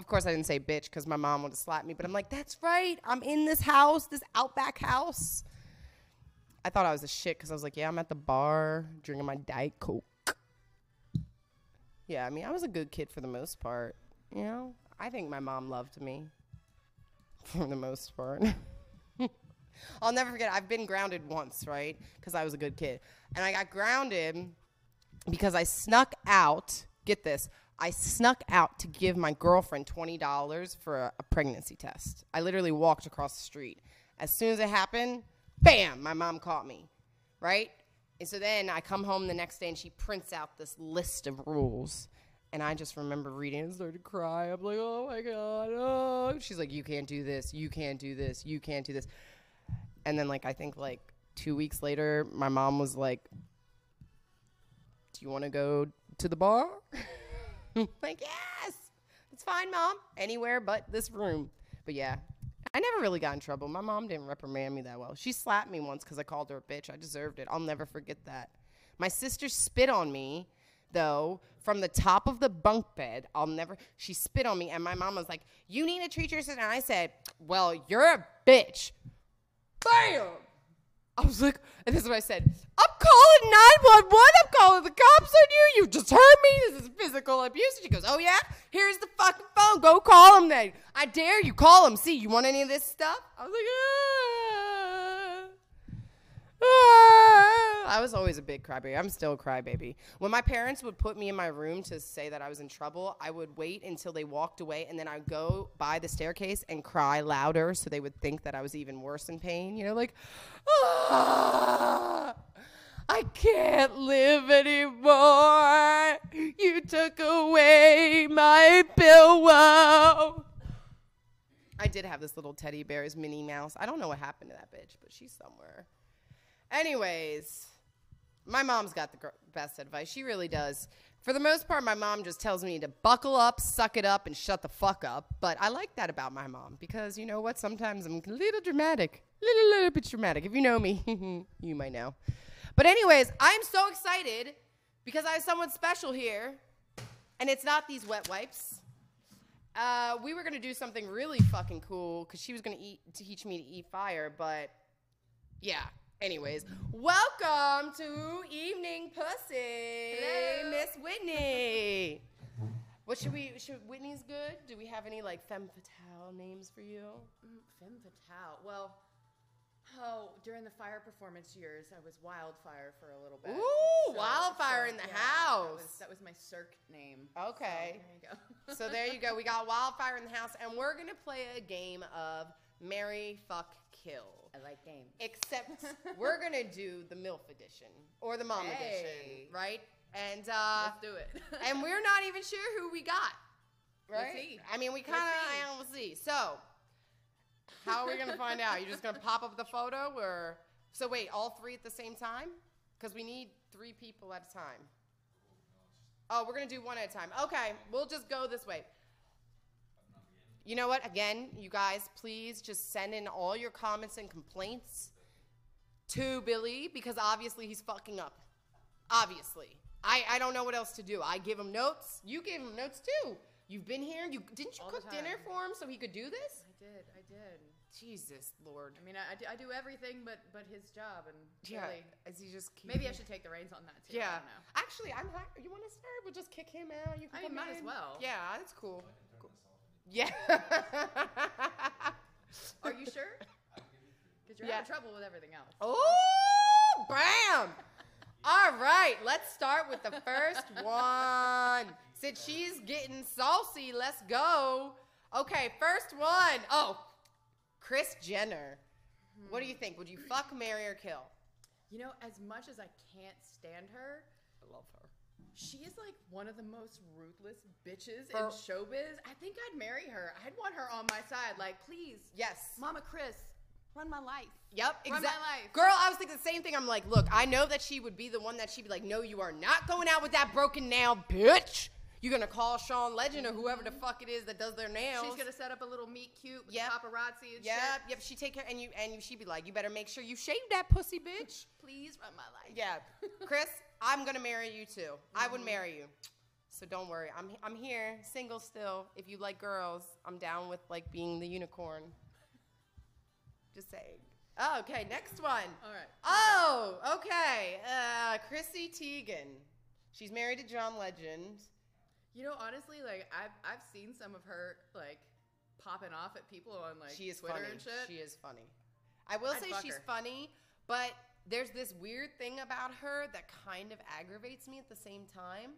Of course, I didn't say bitch because my mom would have slapped me, but I'm like, that's right. I'm in this house, this Outback house. I thought I was a shit because I was like, yeah, I'm at the bar drinking my Diet Coke. Yeah, I mean, I was a good kid for the most part. You know, I think my mom loved me for the most part. I'll never forget. I've been grounded once, right? Because I was a good kid, and I got grounded because I snuck out. Get this. I snuck out to give my girlfriend twenty dollars for a, a pregnancy test. I literally walked across the street. As soon as it happened, bam! My mom caught me, right? And so then I come home the next day and she prints out this list of rules. And I just remember reading and started to cry. I'm like, oh my God. Oh. She's like, you can't do this. You can't do this. You can't do this. And then, like, I think, like, two weeks later, my mom was like, do you want to go to the bar? Like, yes. It's fine, mom. Anywhere but this room. But yeah, I never really got in trouble. My mom didn't reprimand me that well. She slapped me once because I called her a bitch. I deserved it. I'll never forget that. My sister spit on me, though, from the top of the bunk bed. I'll never. She spit on me, and my mom was like, "You need to treat your sister." And I said, "Well, you're a bitch." Bam! I was like, and this is what I said. I'm calling 911. I'm calling the cops on you. You just hurt me. This is physical abuse. And she goes, Oh, yeah? Here's the fucking phone. Go call him then. I dare you. Call him. See, you want any of this stuff? I was like, ah. Ah. I was always a big crybaby. I'm still a crybaby. When my parents would put me in my room to say that I was in trouble, I would wait until they walked away and then I'd go by the staircase and cry louder so they would think that I was even worse in pain. You know, like, ah, I can't live anymore. You took away my pillow. I did have this little teddy bear's Minnie Mouse. I don't know what happened to that bitch, but she's somewhere. Anyways, my mom's got the gr- best advice. She really does. For the most part, my mom just tells me to buckle up, suck it up, and shut the fuck up. But I like that about my mom because you know what? Sometimes I'm a little dramatic, little little bit dramatic. If you know me, you might know. But anyways, I'm so excited because I have someone special here, and it's not these wet wipes. Uh, we were gonna do something really fucking cool because she was gonna eat teach me to eat fire, but yeah. Anyways, welcome to Evening Pussy. Miss Whitney. What should we? Should Whitney's good? Do we have any like femme fatale names for you? Mm, femme fatale. Well, oh, during the fire performance years, I was Wildfire for a little bit. Ooh, Wildfire in the That house. was, that was my circ name. Okay. So, there you go. so there you go. We got wildfire in the house, and we're gonna play a game of Marry Fuck Kill. I like games. Except we're gonna do the MILF edition or the Mom Hey. edition, right? And uh, Let's do it. and we're not even sure who we got, We'll right? see. I mean, we We'll kind of. I will see. So, how are we gonna find out? You're just gonna pop up the photo, or so? Wait, all three at the same time? Because we need three people at a time. Oh, we're gonna do one at a time. Okay, we'll just go this way. You know what? Again, you guys, please just send in all your comments and complaints to Billy because obviously he's fucking up. Obviously. I, I don't know what else to do. I give him notes. You gave him notes too. You've been here. You didn't you All cook dinner for him so he could do this? I did. I did. Jesus Lord. I mean, I, I, do, I do everything but but his job, and Yeah. really, Is he just keep- maybe I should take the reins on that too. I Yeah. don't know. Actually, I'm you want to start? We'll just kick him out. You can I mean, might as well. Yeah, that's cool. Yeah. Are you sure? Because you're Yeah. having trouble with everything else. Oh, bam! All right, let's start with the first one. Since she's getting saucy, let's go. Okay, first one. Oh, Kris Jenner. What do you think? Would you fuck, marry, or kill? You know, as much as I can't stand her, I love her. She is like one of the most ruthless bitches in showbiz. I think I'd marry her. I'd want her on my side. Like, please, Yes. Mama Kris, run my life. Yep, Run exactly. my life. Girl, I was thinking the same thing. I'm like, look, I know that she would be the one that she'd be like, no, you are not going out with that broken nail, bitch. You're gonna call Sean Legend or whoever the fuck it is that does their nails. She's gonna set up a little meet cute with Yep. paparazzi and Yep, shit. yep. Yep, she take care, and you and you, she'd be like, you better make sure you shave that pussy, bitch. Please run my life. yeah, Kris, I'm gonna marry you too. I would marry you. So don't worry, I'm I'm here, single still. If you like girls, I'm down with like being the unicorn. Just saying. Oh, okay, next one. All right. Oh, okay. Uh, Chrissy Teigen. She's married to John Legend. You know, honestly, like I've I've seen some of her like popping off at people on like she is Twitter funny. and shit. She is funny. I will I'd say she's her. funny, but there's this weird thing about her that kind of aggravates me at the same time.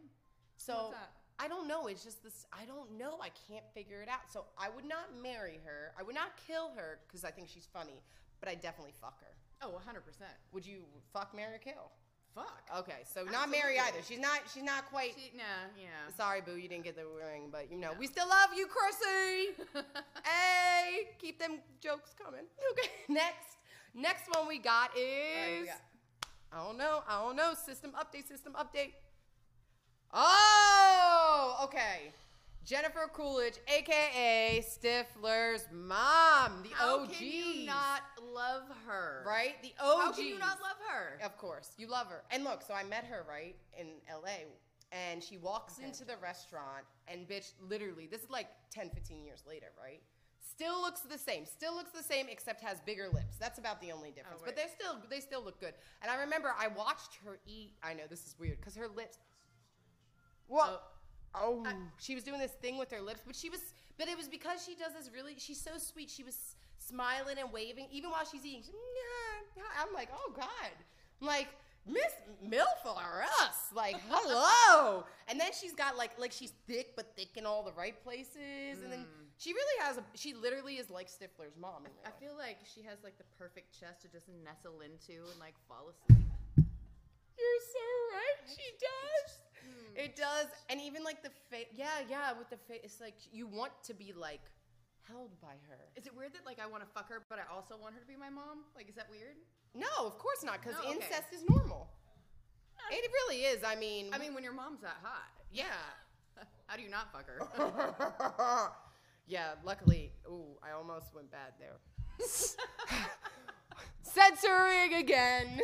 So? I don't know. It's just this. I don't know. I can't figure it out. So I would not marry her. I would not kill her because I think she's funny. But I definitely fuck her. Oh, 100 percent. Would you fuck, marry, or kill? Fuck. Okay, so not Absolutely. either. She's not. She's not quite. She, nah, yeah. Sorry, boo, you didn't get the ring, but you know we still love you, Chrissy. hey, keep them jokes coming. Okay, next, next one we got is right, we got- I don't know, I don't know. System update, system update. Oh, okay. Jennifer Coolidge, aka Stifler's mom, the How OG. can you not love her? right? The OG. How can you not love her? Of course, you love her. And look, so I met her right in LA, and she walks into the restaurant, and bitch, literally, this is like 10, 15 years later, right? Still looks the same. Still looks the same, except has bigger lips. That's about the only difference. Oh, but they still, they still look good. And I remember I watched her eat. I know this is weird because her lips. Oh. Well, oh, she was doing this thing with her lips, but she was, but it was because she does this really. She's so sweet. She was smiling and waving even while she's eating. She's, "Nah, nah." I'm like, oh god, I'm like Miss Milf or us, like hello. and then she's got like, like she's thick but thick in all the right places, and then mm. she really has a. She literally is like Stifler's mom. in real I feel like she has like the perfect chest to just nestle into and like fall asleep. You're so right. She does. Mm. It does, and even like the face. Yeah, yeah. With the face, it's like you want to be like held by her. Is it weird that like I want to fuck her, but I also want her to be my mom? Like, is that weird? No, of course not, because No, okay. incest is normal. It really is. I mean, I mean, when your mom's that hot, yeah. how do you not fuck her? yeah. Luckily, ooh, I almost went bad there. Censoring again.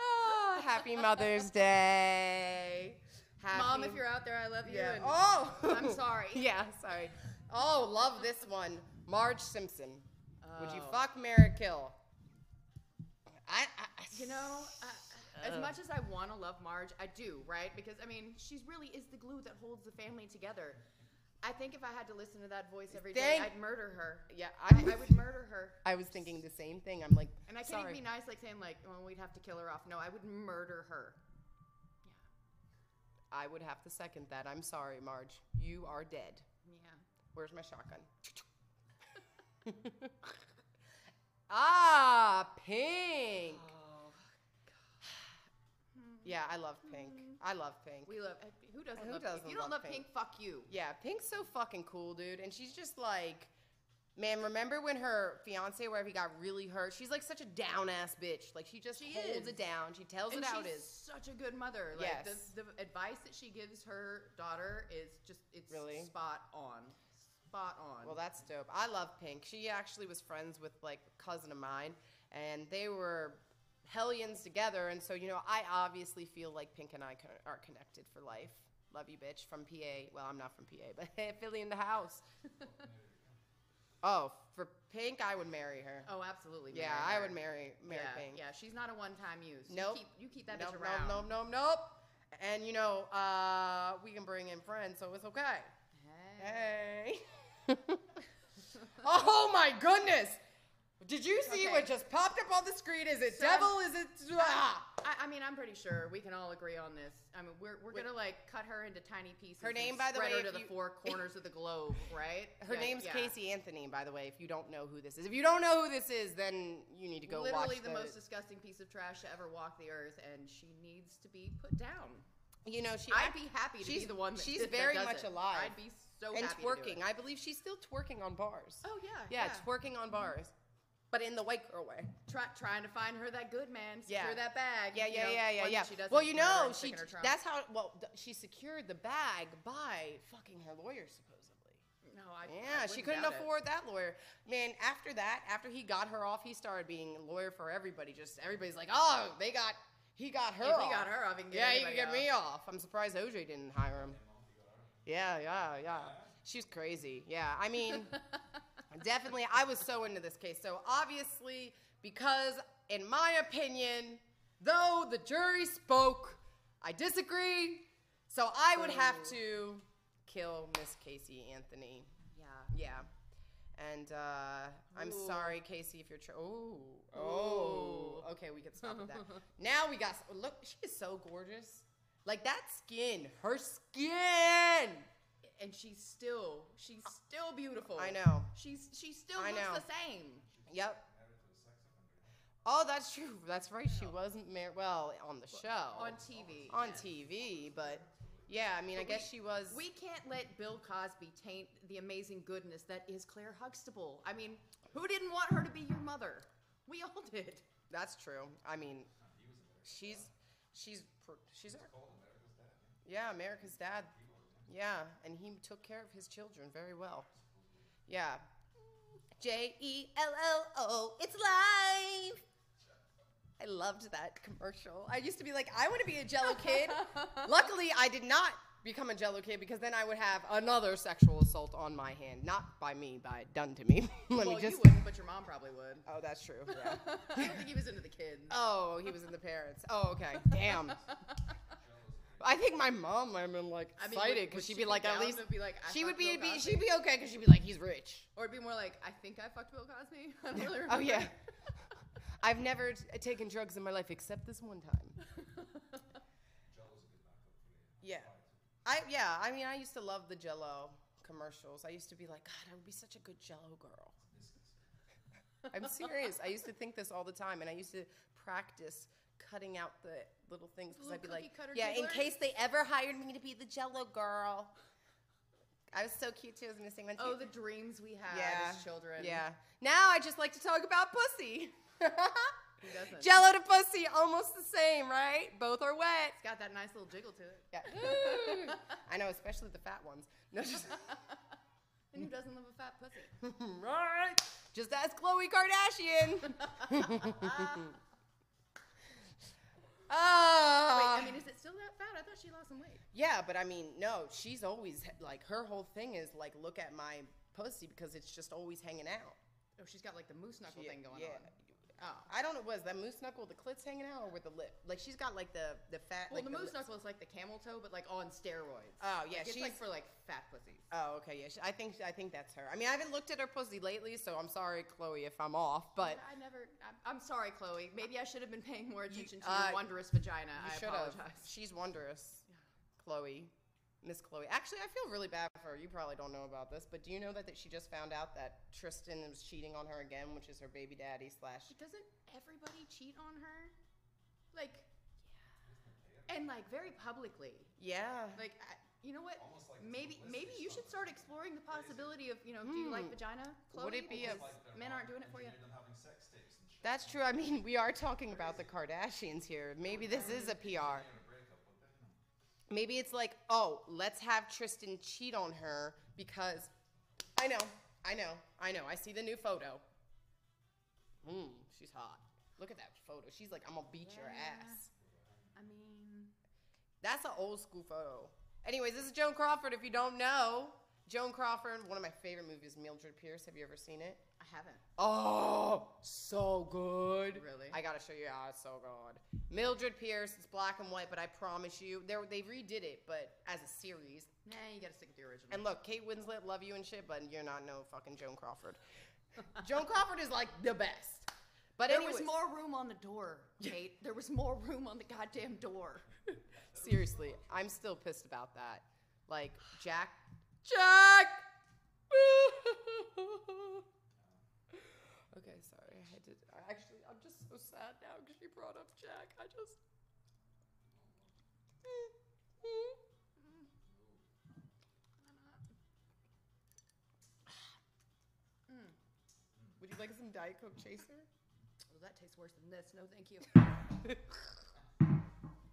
Oh, happy Mother's Day. Happy Mom, if you're out there, I love you. Yeah. And Oh, I'm sorry. yeah, sorry. Oh, love this one. Marge Simpson. Would you Oh. fuck, marry, kill? I, I You know, uh, as much as I want to love Marge, I do, right? Because I mean, she really is the glue that holds the family together. I think if I had to listen to that voice every day, Thank- I'd murder her. yeah, I, I, would murder her. I was thinking the same thing. I'm like, And I can't sorry. even be nice, like saying like, "Well, we'd have to kill her off." No, I would murder her. I would have to second that. I'm sorry, Marge. You are dead. Yeah. Where's my shotgun? ah, pink. Yeah, I love pink. I love pink. we love. Who doesn't Who love? doesn't if you don't love love Pink? pink, fuck you. Yeah, Pink's so fucking cool, dude. And she's just like, man, remember when her fiance, wherever he got really hurt? She's like such a down ass bitch. Like she just She holds is. it down. She tells And it out she's is. such a good mother. Like Yes. the, the advice that she gives her daughter is just it's Really? spot on. Spot on. Well, that's dope. I love Pink. She actually was friends with like a cousin of mine, and they were hellions together. And so, you know, I obviously feel like Pink and I are connected for life. Love you, bitch, from PA. Well, I'm not from PA, but Philly in the house. oh, for Pink, I would marry her. Oh, absolutely. yeah, marry I her. would marry marry yeah, Pink. yeah, she's not a one-time use. Nope. You keep, you keep that nope, bitch around. nope, nope, nope, nope. And you know, uh, we can bring in friends, so it's okay. Hey. Hey. oh my goodness! Did you see Okay. what just popped up on the screen? Is it So- devil? Is it? Ah. I, I mean, I'm pretty sure we can all agree on this. I mean, we're, we're Wait. gonna like cut her into tiny pieces. Her name, by the way, her to if the four corners of the globe, right? Her Yeah, name's yeah. Casey Anthony, by the way. If you don't know who this is, if you don't know who this is, then you need to go Literally watch the most disgusting piece of trash to ever walk the earth, and she needs to be put down. You know, she. I'd be happy to be the one. That, she's that very does much it. alive. I'd be so and happy to do twerking. I believe she's still twerking on bars. Oh yeah, yeah, twerking on bars, but in the white girl way. Try, trying to find her that good man, secure Yeah. that bag. Yeah, you yeah, know, yeah, yeah, one yeah. She doesn't well, you know, and stick she in her trunk. that's how. Well, th- she secured the bag by fucking her lawyer, supposedly. no, I, Yeah, I she couldn't doubt it. afford that lawyer. Man, after that, after he got her off, he started being a lawyer for everybody. Just everybody's like, oh, they got, he got her. If he off. got her off, he can get yeah, he could get off. me off. I'm surprised OJ didn't hire him. Yeah, yeah, yeah. She's crazy. Yeah, I mean, definitely. I was so into this case. So obviously, because in my opinion, though the jury spoke, I disagree. So I would have to kill Miss Casey Anthony. Yeah. Yeah. And uh, I'm Ooh. sorry, Casey, if you're. Tr- oh, oh. Okay, we can stop with that. now we got. Look, she is so gorgeous. Like that skin, her skin. And she's still, she's still beautiful. I know. She's she still I looks know. the same. Yep. Oh, that's true. That's right. She wasn't married. Well, on the show, On TV. on yes. TV, but yeah. I mean, I But guess we- she was. We can't let Bill Cosby taint the amazing goodness that is Claire Huxtable. I mean, who didn't want her to be your mother? We all did. That's true. I mean, she's she's she's our, yeah, America's dad. Yeah, and he took care of his children very well. Yeah. J E L L O. It's live. I loved that commercial. I used to be like, I want to be a Jello kid. Luckily, I did not become a Jello kid because then I would have another sexual assault on my hand, not by me, by done to me. Let well, me just. you wouldn't, but your mom probably would. Oh, that's true. Yeah. I don't think he was into the kids. Oh, he was in the parents. Oh, okay. Damn. I think my mom might have been like I mean, excited would- because she'd she be be like, at least be like, I she would be, Bill be she'd be okay because she'd be like, he's rich. Or it'd be more like, I think I fucked Bill Cosby. I don't really Oh yeah. I've never t- taken drugs in my life except this one time. Yeah. I yeah. I mean, I used to love the Jello commercials. I used to be like, God, I would be such a good Jello girl. I'm serious. I used to think this all the time, and I used to practice cutting out the little things because I'd be like, cutter yeah, in case they ever hired me to be the Jello girl. I was so cute too. I was missing one too. Oh, the dreams we had yeah, as children. Yeah. Now I just like to talk about pussy. Who doesn't? Jello to pussy, almost the same, right? Both are wet. It's got that nice little jiggle to it. Yeah. I know, especially the fat ones. No, just, And who doesn't love a fat pussy? right. Just ask Khloe Kardashian. Wait, Ah. I mean, is it still that fat? I thought she lost some weight. yeah, but I mean, no, she's always like her whole thing is like look at my pussy because it's just always hanging out. Oh, she's got like the moose knuckle She- thing going yeah. on. Oh. I don't know, what was that moose knuckle with the clits hanging out or with the lip? Like she's got like the the fat. Well, like the moose lips. knuckle is like the camel toe, but like on steroids. Oh, yeah, Like, she's- like for like fat pussies. Oh, okay, yeah. she- I think I think that's her. I mean, I haven't looked at her pussy lately, so I'm sorry, Khloe, if I'm off. But I never. I'm, I'm sorry, Khloe. Maybe I should have been paying more attention to uh, your wondrous vagina. you I should have. apologize. She's wondrous, Khloe, Miss Khloe. Actually, I feel really bad for her. You probably don't know about this, but do you know that, that she just found out that Tristan was cheating on her again, which is her baby daddy slash. Doesn't everybody cheat on her? Like, yeah. and like very publicly. Yeah. Like, I, you know what? Like maybe maybe you should start exploring the possibility of you know, do you like Hmm. vagina? Khloe? Would it be a- Because men aren't doing it for you? That's true. I mean, we are talking about the Kardashians here. Maybe this is a PR. Maybe it's like, oh, let's have Tristan cheat on her because I know, I know, I know. I see the new photo. Hmm, she's hot. Look at that photo. She's like, I'm gonna beat your ass. I mean, That's an old school photo. Anyways, this is Joan Crawford. If you don't know, Joan Crawford, one of my favorite movies, Mildred Pierce. Have you ever seen it? I haven't. Oh, so good. Really? I gotta show you how it's so good. Mildred Pierce, it's black and white, but I promise you, they they redid it, but as a series. Nah, you gotta stick with the original. And look, Kate Winslet, love you and shit, but you're not no fucking Joan Crawford. Joan Crawford is like the best. But there anyways, was more room on the door, Kate. there was more room on the goddamn door. seriously, I'm still pissed about that. Like Jack, Jack. okay, sorry. I had to. I Actually, I'm just so sad now because you brought up Jack. I just. Would you like some Diet Coke Chaser? Oh, that tastes worse than this. No, thank you.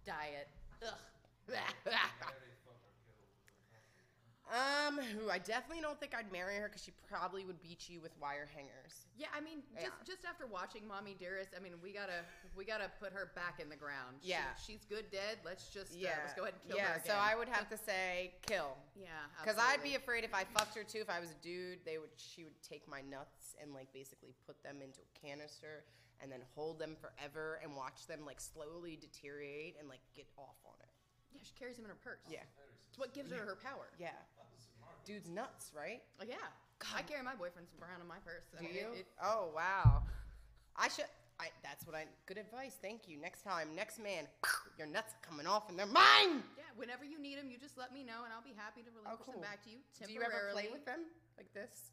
Diet. Ugh. um, who I definitely don't think I'd marry her because she probably would beat you with wire hangers. Yeah, I mean, just Yeah. just after watching Mommy Dearest, I mean, we gotta we gotta put her back in the ground. She- Yeah. she's good dead. Let's just uh, Yeah, let's go ahead and kill yeah. her so. I would have to say kill. yeah, Because I'd be afraid if I fucked her too. If I was a dude, they would she would take my nuts and like basically put them into a canister and then hold them forever and watch them like slowly deteriorate and like get off on it. yeah. She carries them in her purse. Yeah, it's what gives her her power. yeah. Dude's nuts, right? Oh, yeah. I carry my boyfriend's around in my purse. I Do mean, you? It, it, oh wow. I should. I. That's what I. Good advice. Thank you. Next time, next man, your nuts are coming off and they're mine. yeah. Whenever you need them, you just let me know, and I'll be happy to relinquish cool. them back to you Do you ever play with them like this?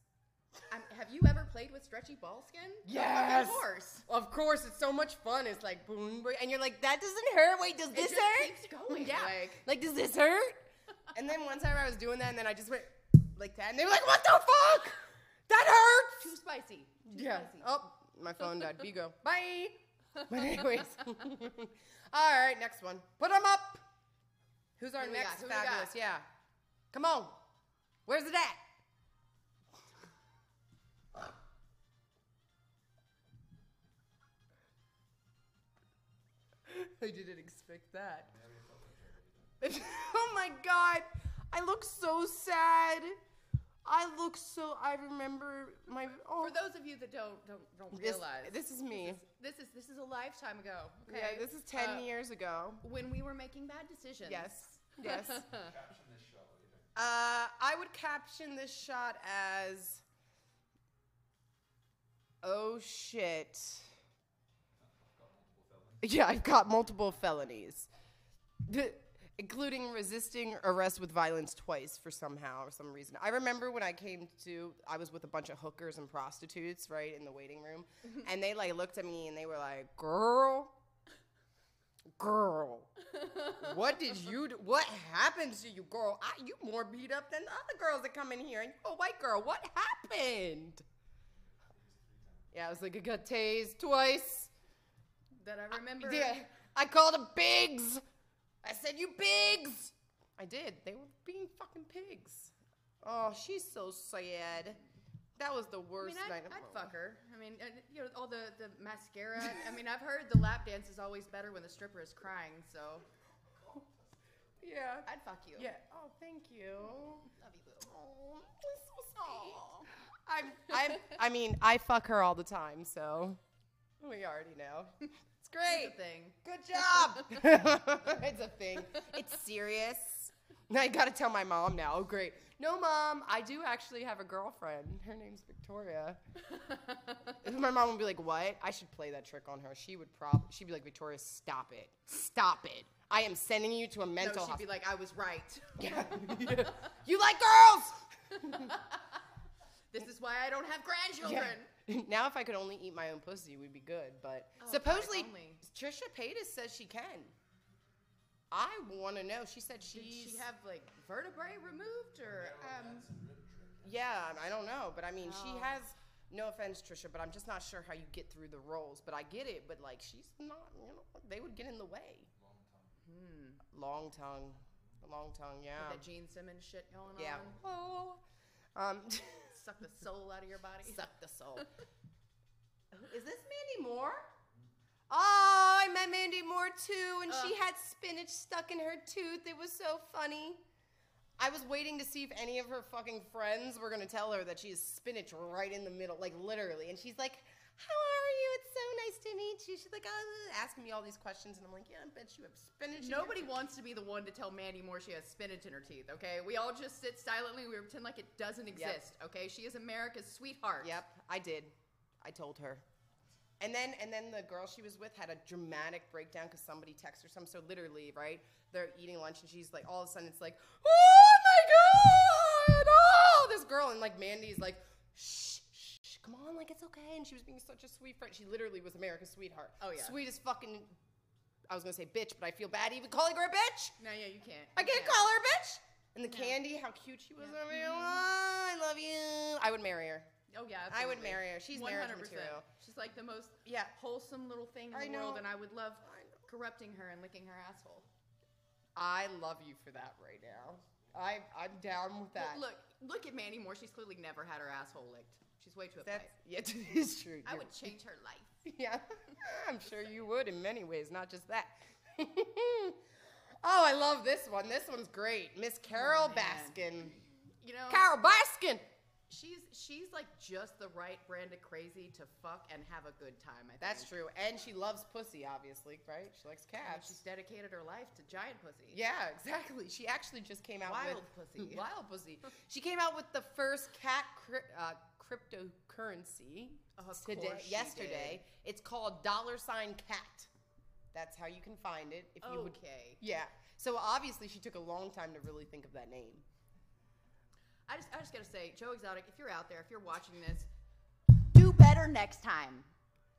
Um, have you ever played with stretchy ball skin? Yes. Of course. Of course, it's so much fun. It's like boom, boom, and you're like, that doesn't hurt. Wait, does this just hurt? keeps going, Yeah. like- Like, does this hurt? and then one time I was doing that, and then I just went like that, and they were like, what the fuck? That hurts. Too spicy. Too Yeah. spicy. Oh, my phone died. Bigo. Bye. But anyways, all right, next one. Put them up. Who's our Who we next got? Who we fabulous? Yeah. Come on. Where's it at? I didn't expect that. oh my god. I look so sad. I look so I remember my oh For those of you that don't don't don't this, realize, this is me. this is this is a lifetime ago. Okay, Yeah, this is 10 Uh, years ago. when we were making bad decisions. Yes. Yes. uh, I would caption this shot as Oh shit. Yeah, I've got multiple felonies. The- including resisting arrest with violence twice for somehow or some reason. I remember when I came to I was with a bunch of hookers and prostitutes, right, in the waiting room, mm-hmm. and they like looked at me and they were like, "Girl, girl, what did you do? What happened to you, girl? I, you more beat up than the other girls that come in here, and you a white girl. What happened?" Yeah, I was like, "I got tased twice." that I remember. Yeah, I called them pigs. I said, "You pigs." I did. They were being fucking pigs. Oh, she's so sad. That was the I worst mean, I'd, night of I'd my fuck her. I mean, and, you know, all the, the mascara. I mean, I've heard the lap dance is always better when the stripper is crying. So Yeah. I'd fuck you. Yeah. Oh, thank you. Love you, boo. Oh, that's so sweet. I'm, I'm, I mean, I fuck her all the time, so we already know. Great. It's a thing. Good job. it's a thing. It's serious. Now I gotta tell my mom now. Oh, great. No, mom, I do actually have a girlfriend. Her name's Victoria. my mom would be like, "What?" I should play that trick on her. She would probably. She'd be like, "Victoria, stop it. Stop it. I am sending you to a No, mental she'd be like, I was right. Yeah. you like girls? This is why I don't have grandchildren. now, if I could only eat my own pussy, we'd be good. But Oh, supposedly, Trisha Paytas says she can. I want to know. She said she's. Did she have like vertebrae removed or um? Yeah, I don't know, but I mean, she Oh. has. No offense, Trisha, but I'm just not sure how you get through the roles. But I get it. But like, she's not. You know, they would get in the way. Long tongue, long tongue. Yeah. That Gene Simmons shit going yeah. on. Oh. Um. Suck the soul out of your body. suck the soul. Is this Mandy Moore? Mm-hmm. Oh, I met Mandy Moore too, and she had spinach stuck in her tooth. It was so funny. I was waiting to see if any of her fucking friends were gonna tell her that she has spinach right in the middle, like literally. And she's like, "How are you? It's so nice to meet you." She's like, oh, asking me all these questions, and I'm like, "Yeah, I bet you have spinach." in your Nobody tooth." wants to be the one to tell Mandy Moore she has spinach in her teeth, okay? We all just sit silently. We pretend like it doesn't exist, okay? She is America's sweetheart. Yep, I did. I told her. And then and then the girl she was with had a dramatic breakdown because somebody texted her something. So literally, right? They're eating lunch and she's like, all of a sudden it's like, oh my god, oh this girl and like Mandy's like, come on, like it's okay. And she was being such a sweet friend. She literally was America's sweetheart. Oh, yeah. sweetest fucking. I was gonna say bitch, but I feel bad even calling her a bitch. No, yeah, you can't. I can't call her a bitch. And the No. candy, how cute she was. Yeah. I mean, oh, I love you. I would marry her. Oh yeah, I would marry her. She's marriage 100%. material. She's like the most Yeah. wholesome little thing in I the world, and I would love corrupting her and licking her asshole. I love you for that right now. I I'm down with that. Well, look, look at Mandy Moore. She's clearly never had her asshole licked. She's way too uptight. yeah, it is true. I You're- would change her life. Yeah, I'm sure you would in many ways, not just that. oh, I love this one. This one's great, Miss Carole man. Baskin. You know, Carole Baskin. she's she's like just the right brand of crazy to fuck and have a good time. I think. That's true, and she loves pussy, obviously, right? She likes And cats. she's dedicated her life to giant pussy. Yeah, exactly. She actually just came out with Wild with pussy. wild pussy. She came out with the first cat cri- uh, cryptocurrency Of today, course she yesterday. It's called dollar sign cat. That's how you can find it. If you would, Okay. yeah. So obviously, she took a long time to really think of that name. I just I just gotta say, Joe Exotic, if you're out there, if you're watching this, do better next time.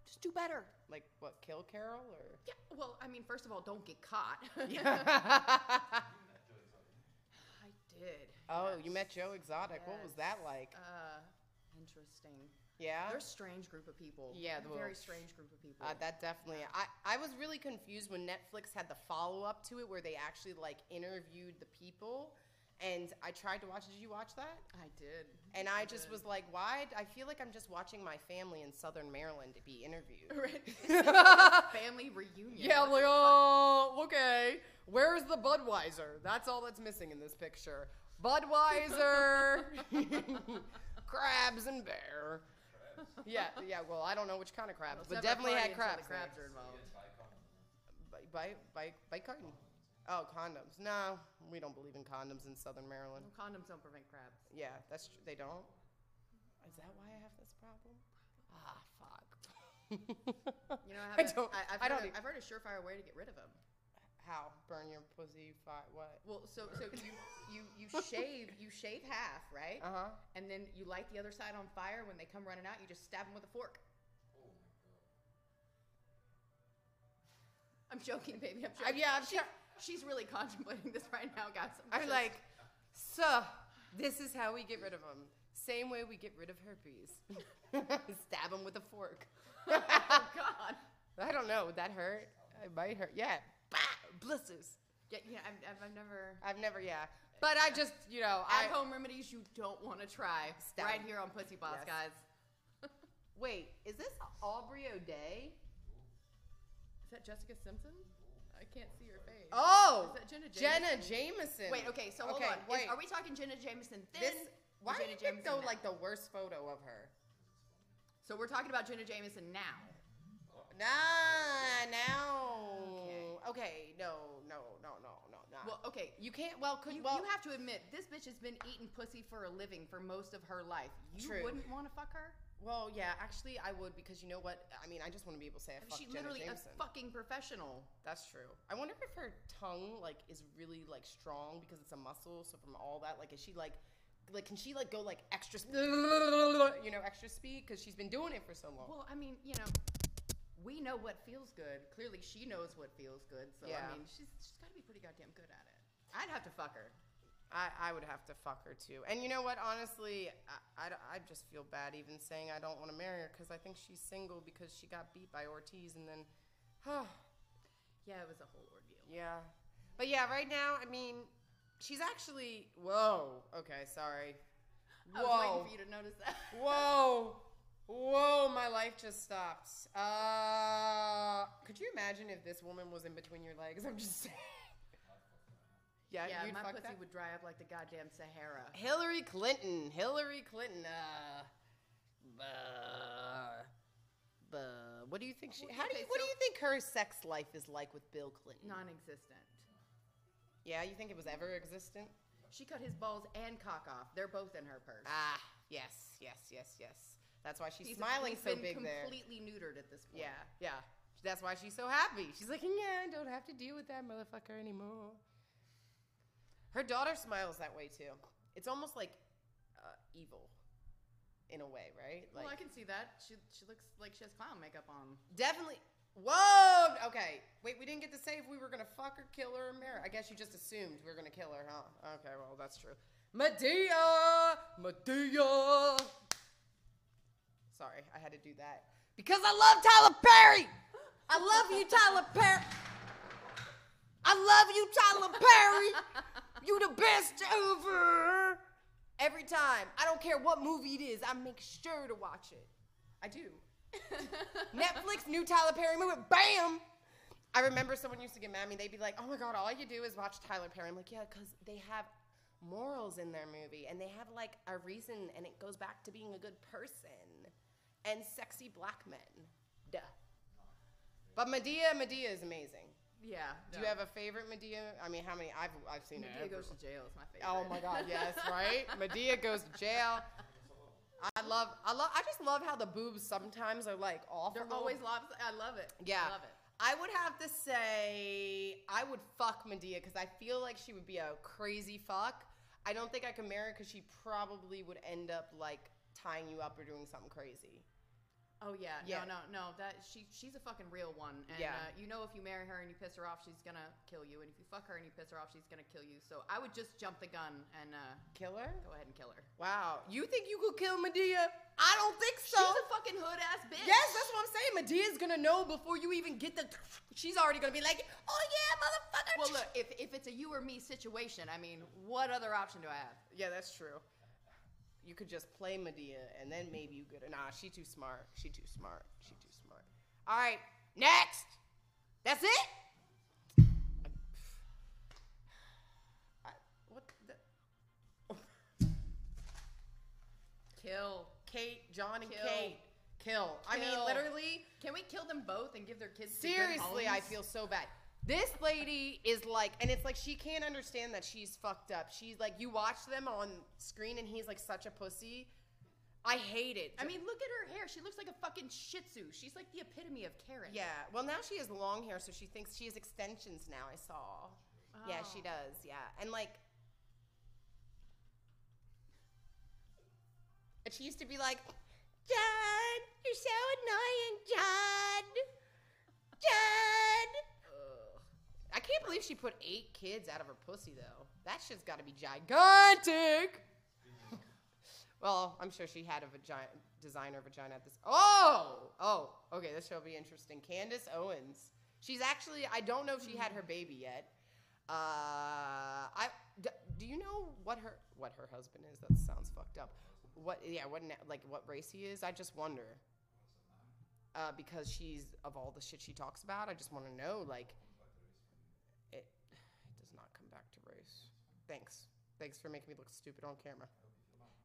Just do better. Like what? Kill Carole or? Yeah. Well, I mean, first of all, don't get caught. Yeah. I did. oh, yes. you met Joe Exotic. What was that like? Uh, interesting. yeah. They're a strange group of people. Yeah, well, very strange group of people. Uh, that definitely. I, I was really confused when Netflix had the follow up to it where they actually like interviewed the people, and I tried to watch. Did you watch that? I did. And I just was like, why? I feel like I'm just watching my family in Southern Maryland to be interviewed. Right. Family reunion. Yeah, I'm like, oh, okay. Where's the Budweiser? That's all that's missing in this picture. Budweiser, crabs and bear. Yeah, yeah. Well, I don't know which kind of crabs, Let's but definitely had crabs. The crabs are involved. Bike, bike, bike, bike carton. Oh, condoms. No, we don't believe in condoms in Southern Maryland. Well, condoms don't prevent crabs. Yeah, that's true. They don't. Is that why I have this problem? Ah, fuck. You know, I, have a, don't. I, I've, I heard don't. a, I've heard a surefire way to get rid of them. How burn your pussy? Fi- what? Well, so so you you you shave you shave half, right? Uh huh. And then you light the other side on fire. When they come running out, you just stab them with a fork. I'm joking, baby. I'm I, joking. yeah, I'm She- sure. she's really contemplating this right now, guys. I'm just- like, so this is how we get rid of them. Same way we get rid of herpes. Stab them with a fork. oh God. I don't know. Would that hurt? It might hurt. Yeah. Blisters. Yeah, yeah. I've, I've, never. I've never, yeah. But I just, you know, I. At home remedies you don't want to try. Right here on Pussy Boss, Yes. guys. Wait, is this Aubrey O'Day? Is that Jessica Simpson? I can't see her face. Oh! Is that Jenna Jenna Jameson? Jameson. Wait, okay, so hold Okay, on. Is- are we talking Jenna Jameson this, why Jenna did you pick Jameson though now? like the worst photo of her? So we're talking about Jenna Jameson now. Nah, now. Okay. No, no, no, no, no, no. Well, okay. you can't. Well, could You, well. you have to admit, this bitch has been eating pussy for a living for most of her life. You True. wouldn't want to fuck her? well, yeah, actually, I would because you know what? I mean, I just want to be able to say I I mean, fucked she's Jenna literally Jameson. a fucking professional. That's true. I wonder if her tongue like is really like strong because it's a muscle. So from all that, like, is she like, like, can she like go like extra, sp- you know, extra speed because she's been doing it for so long? Well, I mean, you know, we know what feels good. Clearly, she knows what feels good. So Yeah. I mean, she's she's got to be pretty goddamn good at it. I'd have to fuck her. I, I would have to fuck her too. And you know what? Honestly, I, I, I just feel bad even saying I don't want to marry her because I think she's single because she got beat by Ortiz and then, huh. Yeah, it was a whole ordeal. yeah. But yeah, right now, I mean, she's actually. Whoa. Okay, sorry. I was waiting for you to notice that. Whoa. Whoa, my life just stopped. Uh, could you imagine if this woman was in between your legs? I'm just saying. yeah, Yeah, you'd my fuck pussy that? would dry up like the goddamn Sahara. Hillary Clinton. Hillary Clinton. Uh, buh, buh. What do you think she? How do you? What do you think her sex life is like with Bill Clinton? Non-existent. Yeah, you think it was ever existent? She cut his balls and cock off. They're both in her purse. Ah, yes, yes, yes, yes. That's why she's He's- smiling he's so big there. completely neutered at this point. Yeah, yeah. That's why she's so happy. She's like, yeah, I don't have to deal with that motherfucker anymore. Her daughter smiles that way too. It's almost like uh, evil, in a way, right? Like well, I can see that. She she looks like she has clown makeup on. definitely. Whoa. Okay. Wait, we didn't get to say if we were gonna fuck her, kill her, or marry. I guess you just assumed we were gonna kill her, huh? Okay. Well, that's true. Madea, Madea. Sorry, I had to do that because I love Tyler Perry. I love you, Tyler Perry. I love you, Tyler Perry. You the best ever. Every time. I don't care what movie it is, I make sure to watch it. I do. Netflix, new Tyler Perry movie, bam! I remember someone used to get mad at me. They'd be like, oh my God, all you do is watch Tyler Perry. I'm like, yeah, because they have morals in their movie and they have like a reason and it goes back to being a good person and sexy black men. Duh. But Madea, Madea is amazing. Yeah. Do you have a favorite Madea? I mean, how many? I've, I've seen it. Madea goes to jail is my favorite. Oh my God, yes, right? Madea goes to jail. I love, I love, I just love how the boobs sometimes are like off. They're always lobs. I love it. Yeah. I love it. I would have to say I would fuck Madea because I feel like she would be a crazy fuck. I don't think I could marry her because she probably would end up like tying you up or doing something crazy. Oh yeah. Yeah. No, no, no. That she she's a fucking real one. And Yeah. uh, you know if you marry her and you piss her off, she's gonna kill you. And if you fuck her and you piss her off, she's gonna kill you. So I would just jump the gun and uh, Killer? go ahead and kill her. Wow. You think you could kill Madea? I don't think so. She's a fucking hood ass bitch. Yes, that's what I'm saying. Madea's gonna know before you even get the. She's already gonna be like, "Oh yeah, motherfucker." Well, look, if, if it's a you or me situation, I mean, what other option do I have? Yeah, that's true. You could just play Madea, and then maybe you could. Nah, she too smart. She too smart. She too smart. All right, next. That's it. I, what the? Kill. Kate, Jon, and Kill. Kate. Kill. I mean, literally. Can we kill them both and give their kids Seriously, I feel so bad. This lady is like, and it's like she can't understand that she's fucked up. She's like, you watch them on screen, and he's like such a pussy. I hate it. I mean, look at her hair. She looks like a fucking Shih Tzu. She's like the epitome of Karen. yeah. Well, now she has long hair, so she thinks she has extensions now. I saw. Yeah, she Oh. does. Yeah, and like, and she used to be like, Jon, you're so annoying, Jon. Jon. Can't believe she put eight kids out of her pussy though. That shit's got to be gigantic. well, I'm sure she had a vagina designer vagina at this. Oh, oh, okay. This will be interesting. Candace Owens. She's actually. I don't know if she had her baby yet. Uh, I d- do you know what her what her husband is? That sounds fucked up. What? Yeah. What? Like what race he is? I just wonder. Uh, because she's of all the shit she talks about, I just want to know like it, it does not come back to race. Thanks. Thanks for making me look stupid on camera.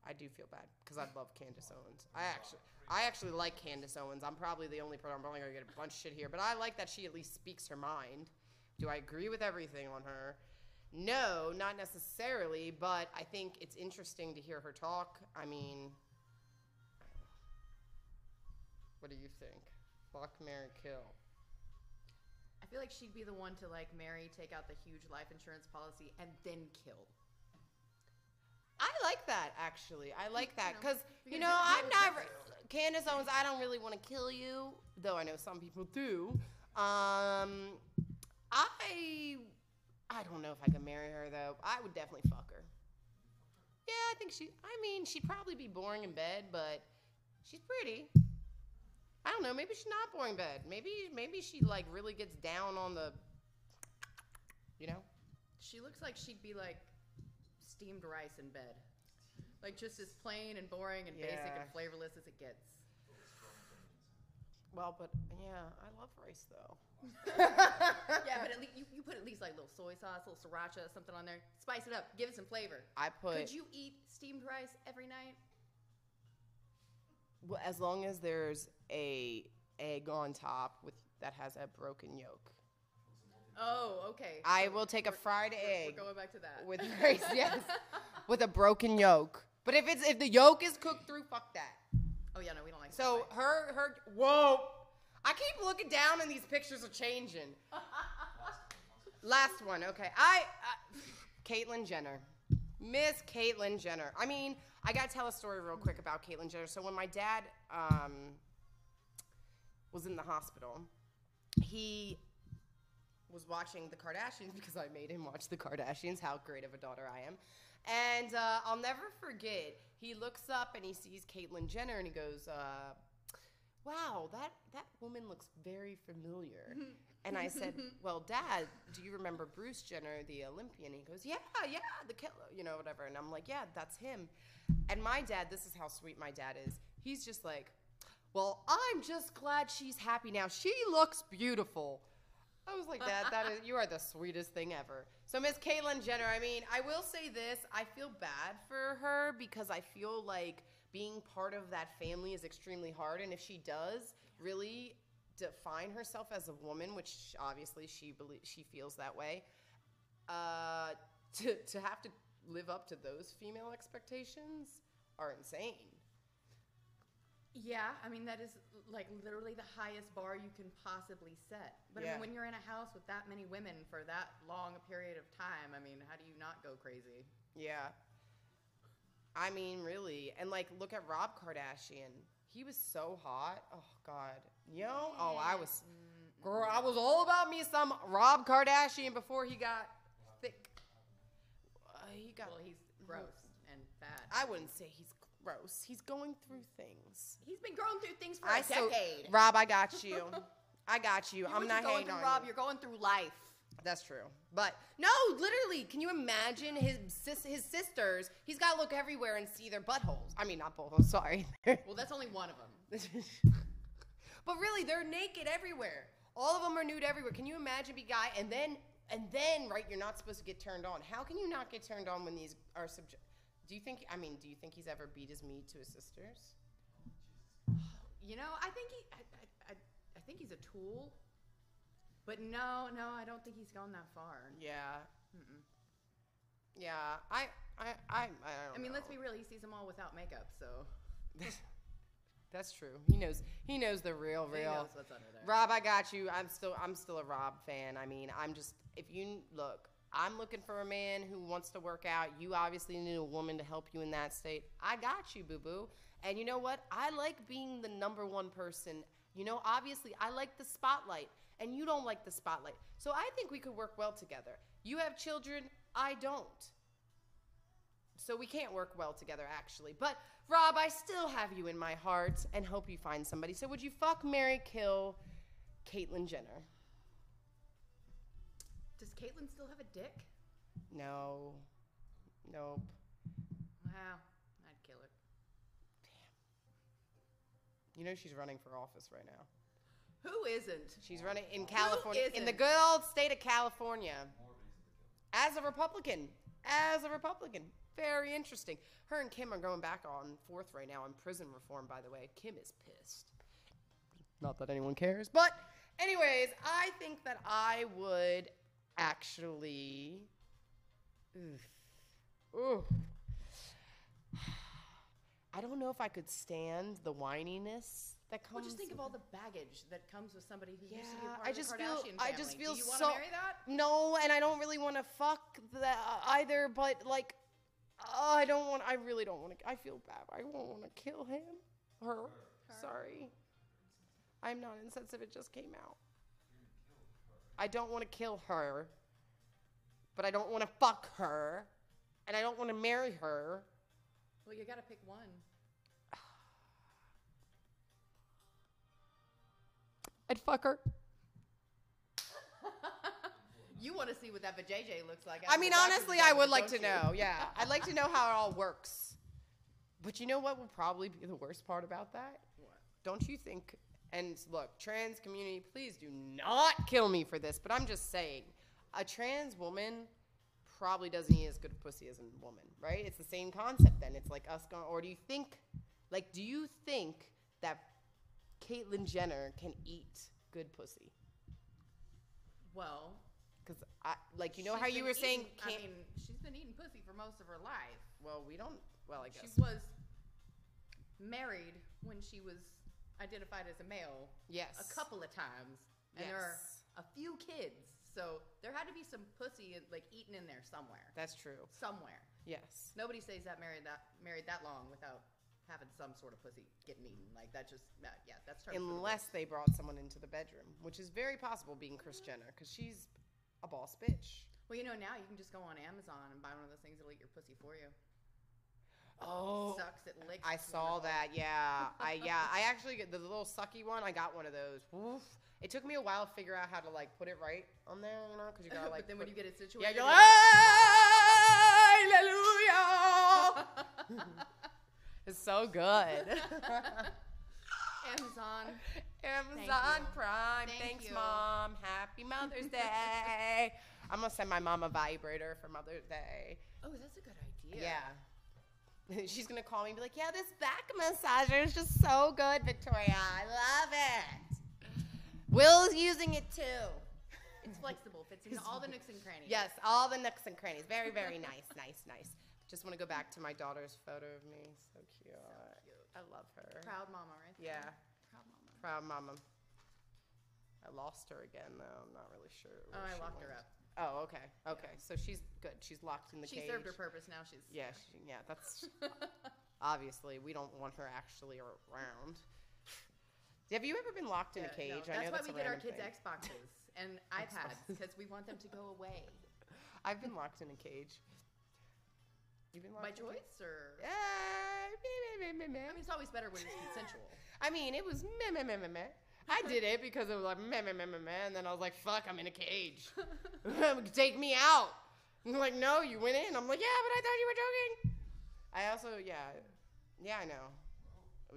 I do feel bad because I love Candace Owens. I actually, I actually like Candace Owens. I'm probably the only person. I'm probably gonna get a bunch of shit here, but I like that she at least speaks her mind. Do I agree with everything on her? No, not necessarily, but I think it's interesting to hear her talk. I mean, what do you think? Fuck, marry, kill. I feel like she'd be the one to like marry, take out the huge life insurance policy, and then kill. I like that actually. I like that because you know I'm not Candace Owens. I don't really want to kill you, though I know some people do. Um, I I don't know if I could marry her though. I would definitely fuck her. Yeah, I think she. I mean, she'd probably be boring in bed, but she's pretty. I don't know. Maybe she's not boring in bed. Maybe maybe she like really gets down on the. You know. She looks like she'd be like steamed rice in bed. Like just as plain and boring and basic and flavorless as it gets. Well, but yeah, I love rice though. Yeah, but at least you, you put at least like little soy sauce, little sriracha, something on there. Spice it up, give it some flavor. I put Could you eat steamed rice every night? well, as long as there's a egg on top with that has a broken yolk. Oh, okay. I will take a fried egg We're going back to that. with rice, yes, with a broken yolk. But if it's if the yolk is cooked through, fuck that. oh yeah, no, we don't like. So that. her her whoa, I keep looking down and these pictures are changing. Last one, okay. I, uh, Caitlyn Jenner, Miss Caitlyn Jenner. I mean, I gotta tell a story real quick about Caitlyn Jenner. So when my dad um, was in the hospital, he was watching the Kardashians because I made him watch the Kardashians. How great of a daughter I am. And uh, I'll never forget. He looks up and he sees Caitlyn Jenner and he goes, uh, "Wow, that that woman looks very familiar." and I said, "Well, Dad, do you remember Bruce Jenner, the Olympian?" He goes, "Yeah, yeah, the killer, you know, whatever." And I'm like, "Yeah, that's him." And my dad, this is how sweet my dad is. He's just like, "Well, I'm just glad she's happy now. She looks beautiful." I was like, Dad, that is you are the sweetest thing ever. So Miss Caitlyn Jenner, I mean, I will say this, I feel bad for her because I feel like being part of that family is extremely hard. And if she does really define herself as a woman, which obviously she believes she feels that way, uh, to to have to live up to those female expectations are insane. Yeah, I mean that is like literally the highest bar you can possibly set. But I Yeah. mean, when you're in a house with that many women for that long a period of time, I mean, how do you not go crazy? Yeah. I mean, really. And like, look at Rob Kardashian. He was so hot. Oh God. You know? Oh, I was. Girl, I was all about me some Rob Kardashian before he got thick. Uh, he got. Well, he's gross and fat. I wouldn't say he's gross. He's going through things. He's been going through things for I a so- decade. Rob, I got you. I got you. You I'm not going hating through, on Rob. you. You're going through life. That's true. But no, literally, can you imagine his sis- his sisters? He's got to look everywhere and see their buttholes. I mean, not buttholes. Sorry. Well, that's only one of them. but really, they're naked everywhere. All of them are nude everywhere. Can you imagine be guy and then and then right? You're not supposed to get turned on. How can you not get turned on when these are subject? Do you think? I mean, do you think he's ever beat his meat to his sisters? You know, I think he, I, I, I, think he's a tool. But no, no, I don't think he's gone that far. Yeah. Yeah. I. I. I. I, don't I mean, let's be real. He sees them all without makeup, so That's true. He knows. He knows the real, he real. knows what's under there. Rob, I got you. I'm still I'm still a Rob fan. I mean, I'm just if you look, I'm looking for a man who wants to work out. You obviously need a woman to help you in that state. I got you, boo boo. And you know what? I like being the number one person. You know, obviously, I like the spotlight, and you don't like the spotlight. So I think we could work well together. You have children, I don't. So we can't work well together, actually. But Rob, I still have you in my heart and hope you find somebody. So would you fuck, marry, kill Caitlyn Jenner? Does Caitlyn still have a dick? No. Nope. Wow, I'd kill her. Damn. You know she's running for office right now. Who isn't? She's running in California, in the good old state of California. As a Republican. As a Republican. Very interesting. Her and Kim are going back on forth right now on prison reform, by the way. Kim is pissed. Not that anyone cares. But, anyways, I think that I would actually. Oof. Oof. I don't know if I could stand the whininess that comes. Well, just think of all the baggage that comes with somebody who used to be a part I of just the feel Kardashian I family. just feel Do you want so to marry that? No, and I don't really want to fuck that either. But like, uh, I don't want. I really don't want to. I feel bad. I won't want to kill him. Her. Sorry. I'm not insensitive. It just came out. I don't want to kill her, but I don't want to fuck her, and I don't want to marry her. Well, you got to pick one. I'd fuck her. You want to see what that vajayjay looks like? I mean, honestly, I would like to you? know. Yeah, I'd like to know how it all works. But you know what will probably be the worst part about that? What? Don't you think And look, trans community, please do not kill me for this, but I'm just saying, a trans woman probably doesn't eat as good pussy as a woman, right? It's the same concept then. It's like us going, or do you think, like, do you think that Caitlyn Jenner can eat good pussy? Well, Because I, like, you know how you were saying, eating- can't, I mean, she's been eating pussy for most of her life. well, we don't, well, I guess She was married when she was identified as a male yes. a couple of times, and there are a few kids. So there had to be some pussy like eaten in there somewhere. That's true. Somewhere. Yes. Nobody stays that married that married that long without having some sort of pussy getting eaten. Like that just yeah, that's for the Unless they brought someone into the bedroom, which is very possible being Kris Jenner, because she's a boss bitch. Well, you know now you can just go on Amazon and buy one of those things that'll eat your pussy for you. Oh, Sucks. It licks. I saw that. Yeah, I yeah, I actually get the little sucky one. I got one of those. Oof. It took me a while to figure out how to like put it right on there, you know, because you gotta like. but then when you get it situated, you're you're like, hallelujah. it's so good. Amazon. Amazon you. Prime. Thank Thanks, you. mom. Happy Mother's Day. I'm gonna send my mom a vibrator for Mother's Day. Oh, that's a good idea. Yeah. She's gonna call me and be like, "Yeah, this back massager is just so good, Victoria. I love it." Will's using it too. It's flexible. Fits into all the nooks and crannies. Yes, all the nooks and crannies. Very, very nice, nice, nice. Just want to go back to my daughter's photo of me. So cute. So cute. I love her. Proud mama, right? there. Yeah. Proud mama. Proud mama. I lost her again though. I'm not really sure. Oh, I locked her up. Oh, okay, okay. So she's good. She's locked in the cage. She cage. served her purpose. Now she's Yeah, she, yeah. That's obviously we don't want her actually around. Have you ever been locked in a Yeah, cage? no, I know that's that's why we a get our random kids thing. Xboxes and iPads because we want them to go away. I've been locked in a cage. You've been locked By in a cage? choice or? Uh, meh, meh, meh, meh, meh. I mean, it's always better when it's consensual. I mean, it was meh, meh, meh, meh, meh. I did it because it was like meh, meh, meh, meh, meh, and then I was like, fuck, I'm in a cage. Take me out. And they're like, no, you went in. I'm like, yeah, but I thought you were joking. I also, yeah, yeah, I know.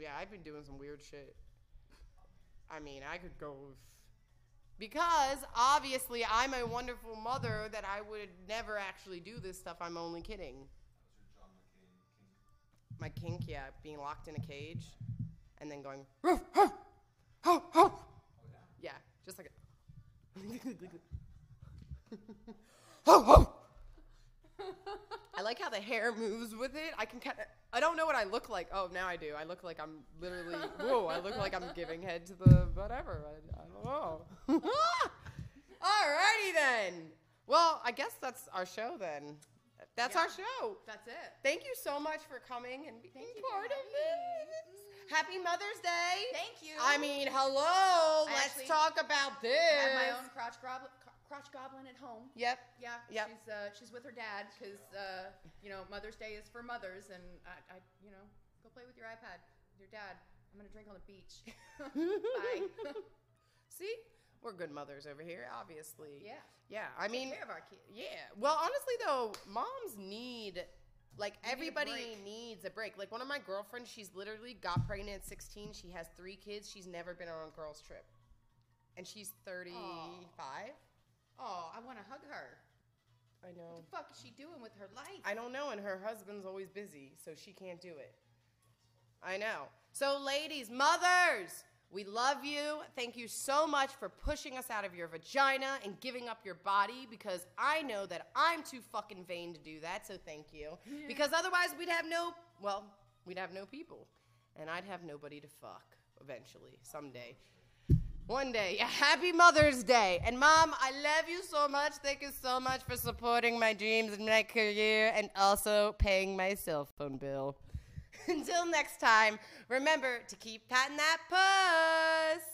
Yeah, I've been doing some weird shit. I mean, I could go. f- Because obviously, I'm a wonderful mother that I would never actually do this stuff. I'm only kidding. My kink, yeah, being locked in a cage and then going, "Ruff, ruff, ho, ho." yeah, just like a, ho, ho. I like how the hair moves with it. I can kind of, I don't know what I look like. Oh, now I do. I look like I'm literally, whoa, I look like I'm giving head to the whatever. I, I don't know. Alrighty then. Well, I guess that's our show then. That's Yeah. our show. That's it. Thank you so much for coming and being Thank part of this. Happy Mother's Day. Thank you. I mean, hello. I Let's talk about this. I have my own crotch goblin, crotch goblin at home. Yep. Yeah, Yep. she's uh, she's with her dad because uh, you know Mother's Day is for mothers, and I, I you know go play with your iPad with your dad. I'm gonna drink on the beach. Bye. See, we're good mothers over here, obviously. yeah, Yeah. I mean, take care of our kids. yeah. Well, honestly though, moms need like need a everybody needs a break. Like one of my girlfriends, she's literally got pregnant at 16. She has three kids. She's never been on a girls trip, and she's 35. Oh, I want to hug her. I know. What the fuck is she doing with her life? I don't know, and her husband's always busy, so she can't do it. I know. So, ladies, mothers, we love you. Thank you so much for pushing us out of your vagina and giving up your body because I know that I'm too fucking vain to do that, so thank you. Because otherwise, we'd have no, well, we'd have no people. And I'd have nobody to fuck eventually, someday. One day. Yeah, happy Mother's Day. And mom, I love you so much. Thank you so much for supporting my dreams and my career and also paying my cell phone bill. Until next time, remember to keep patting that puss.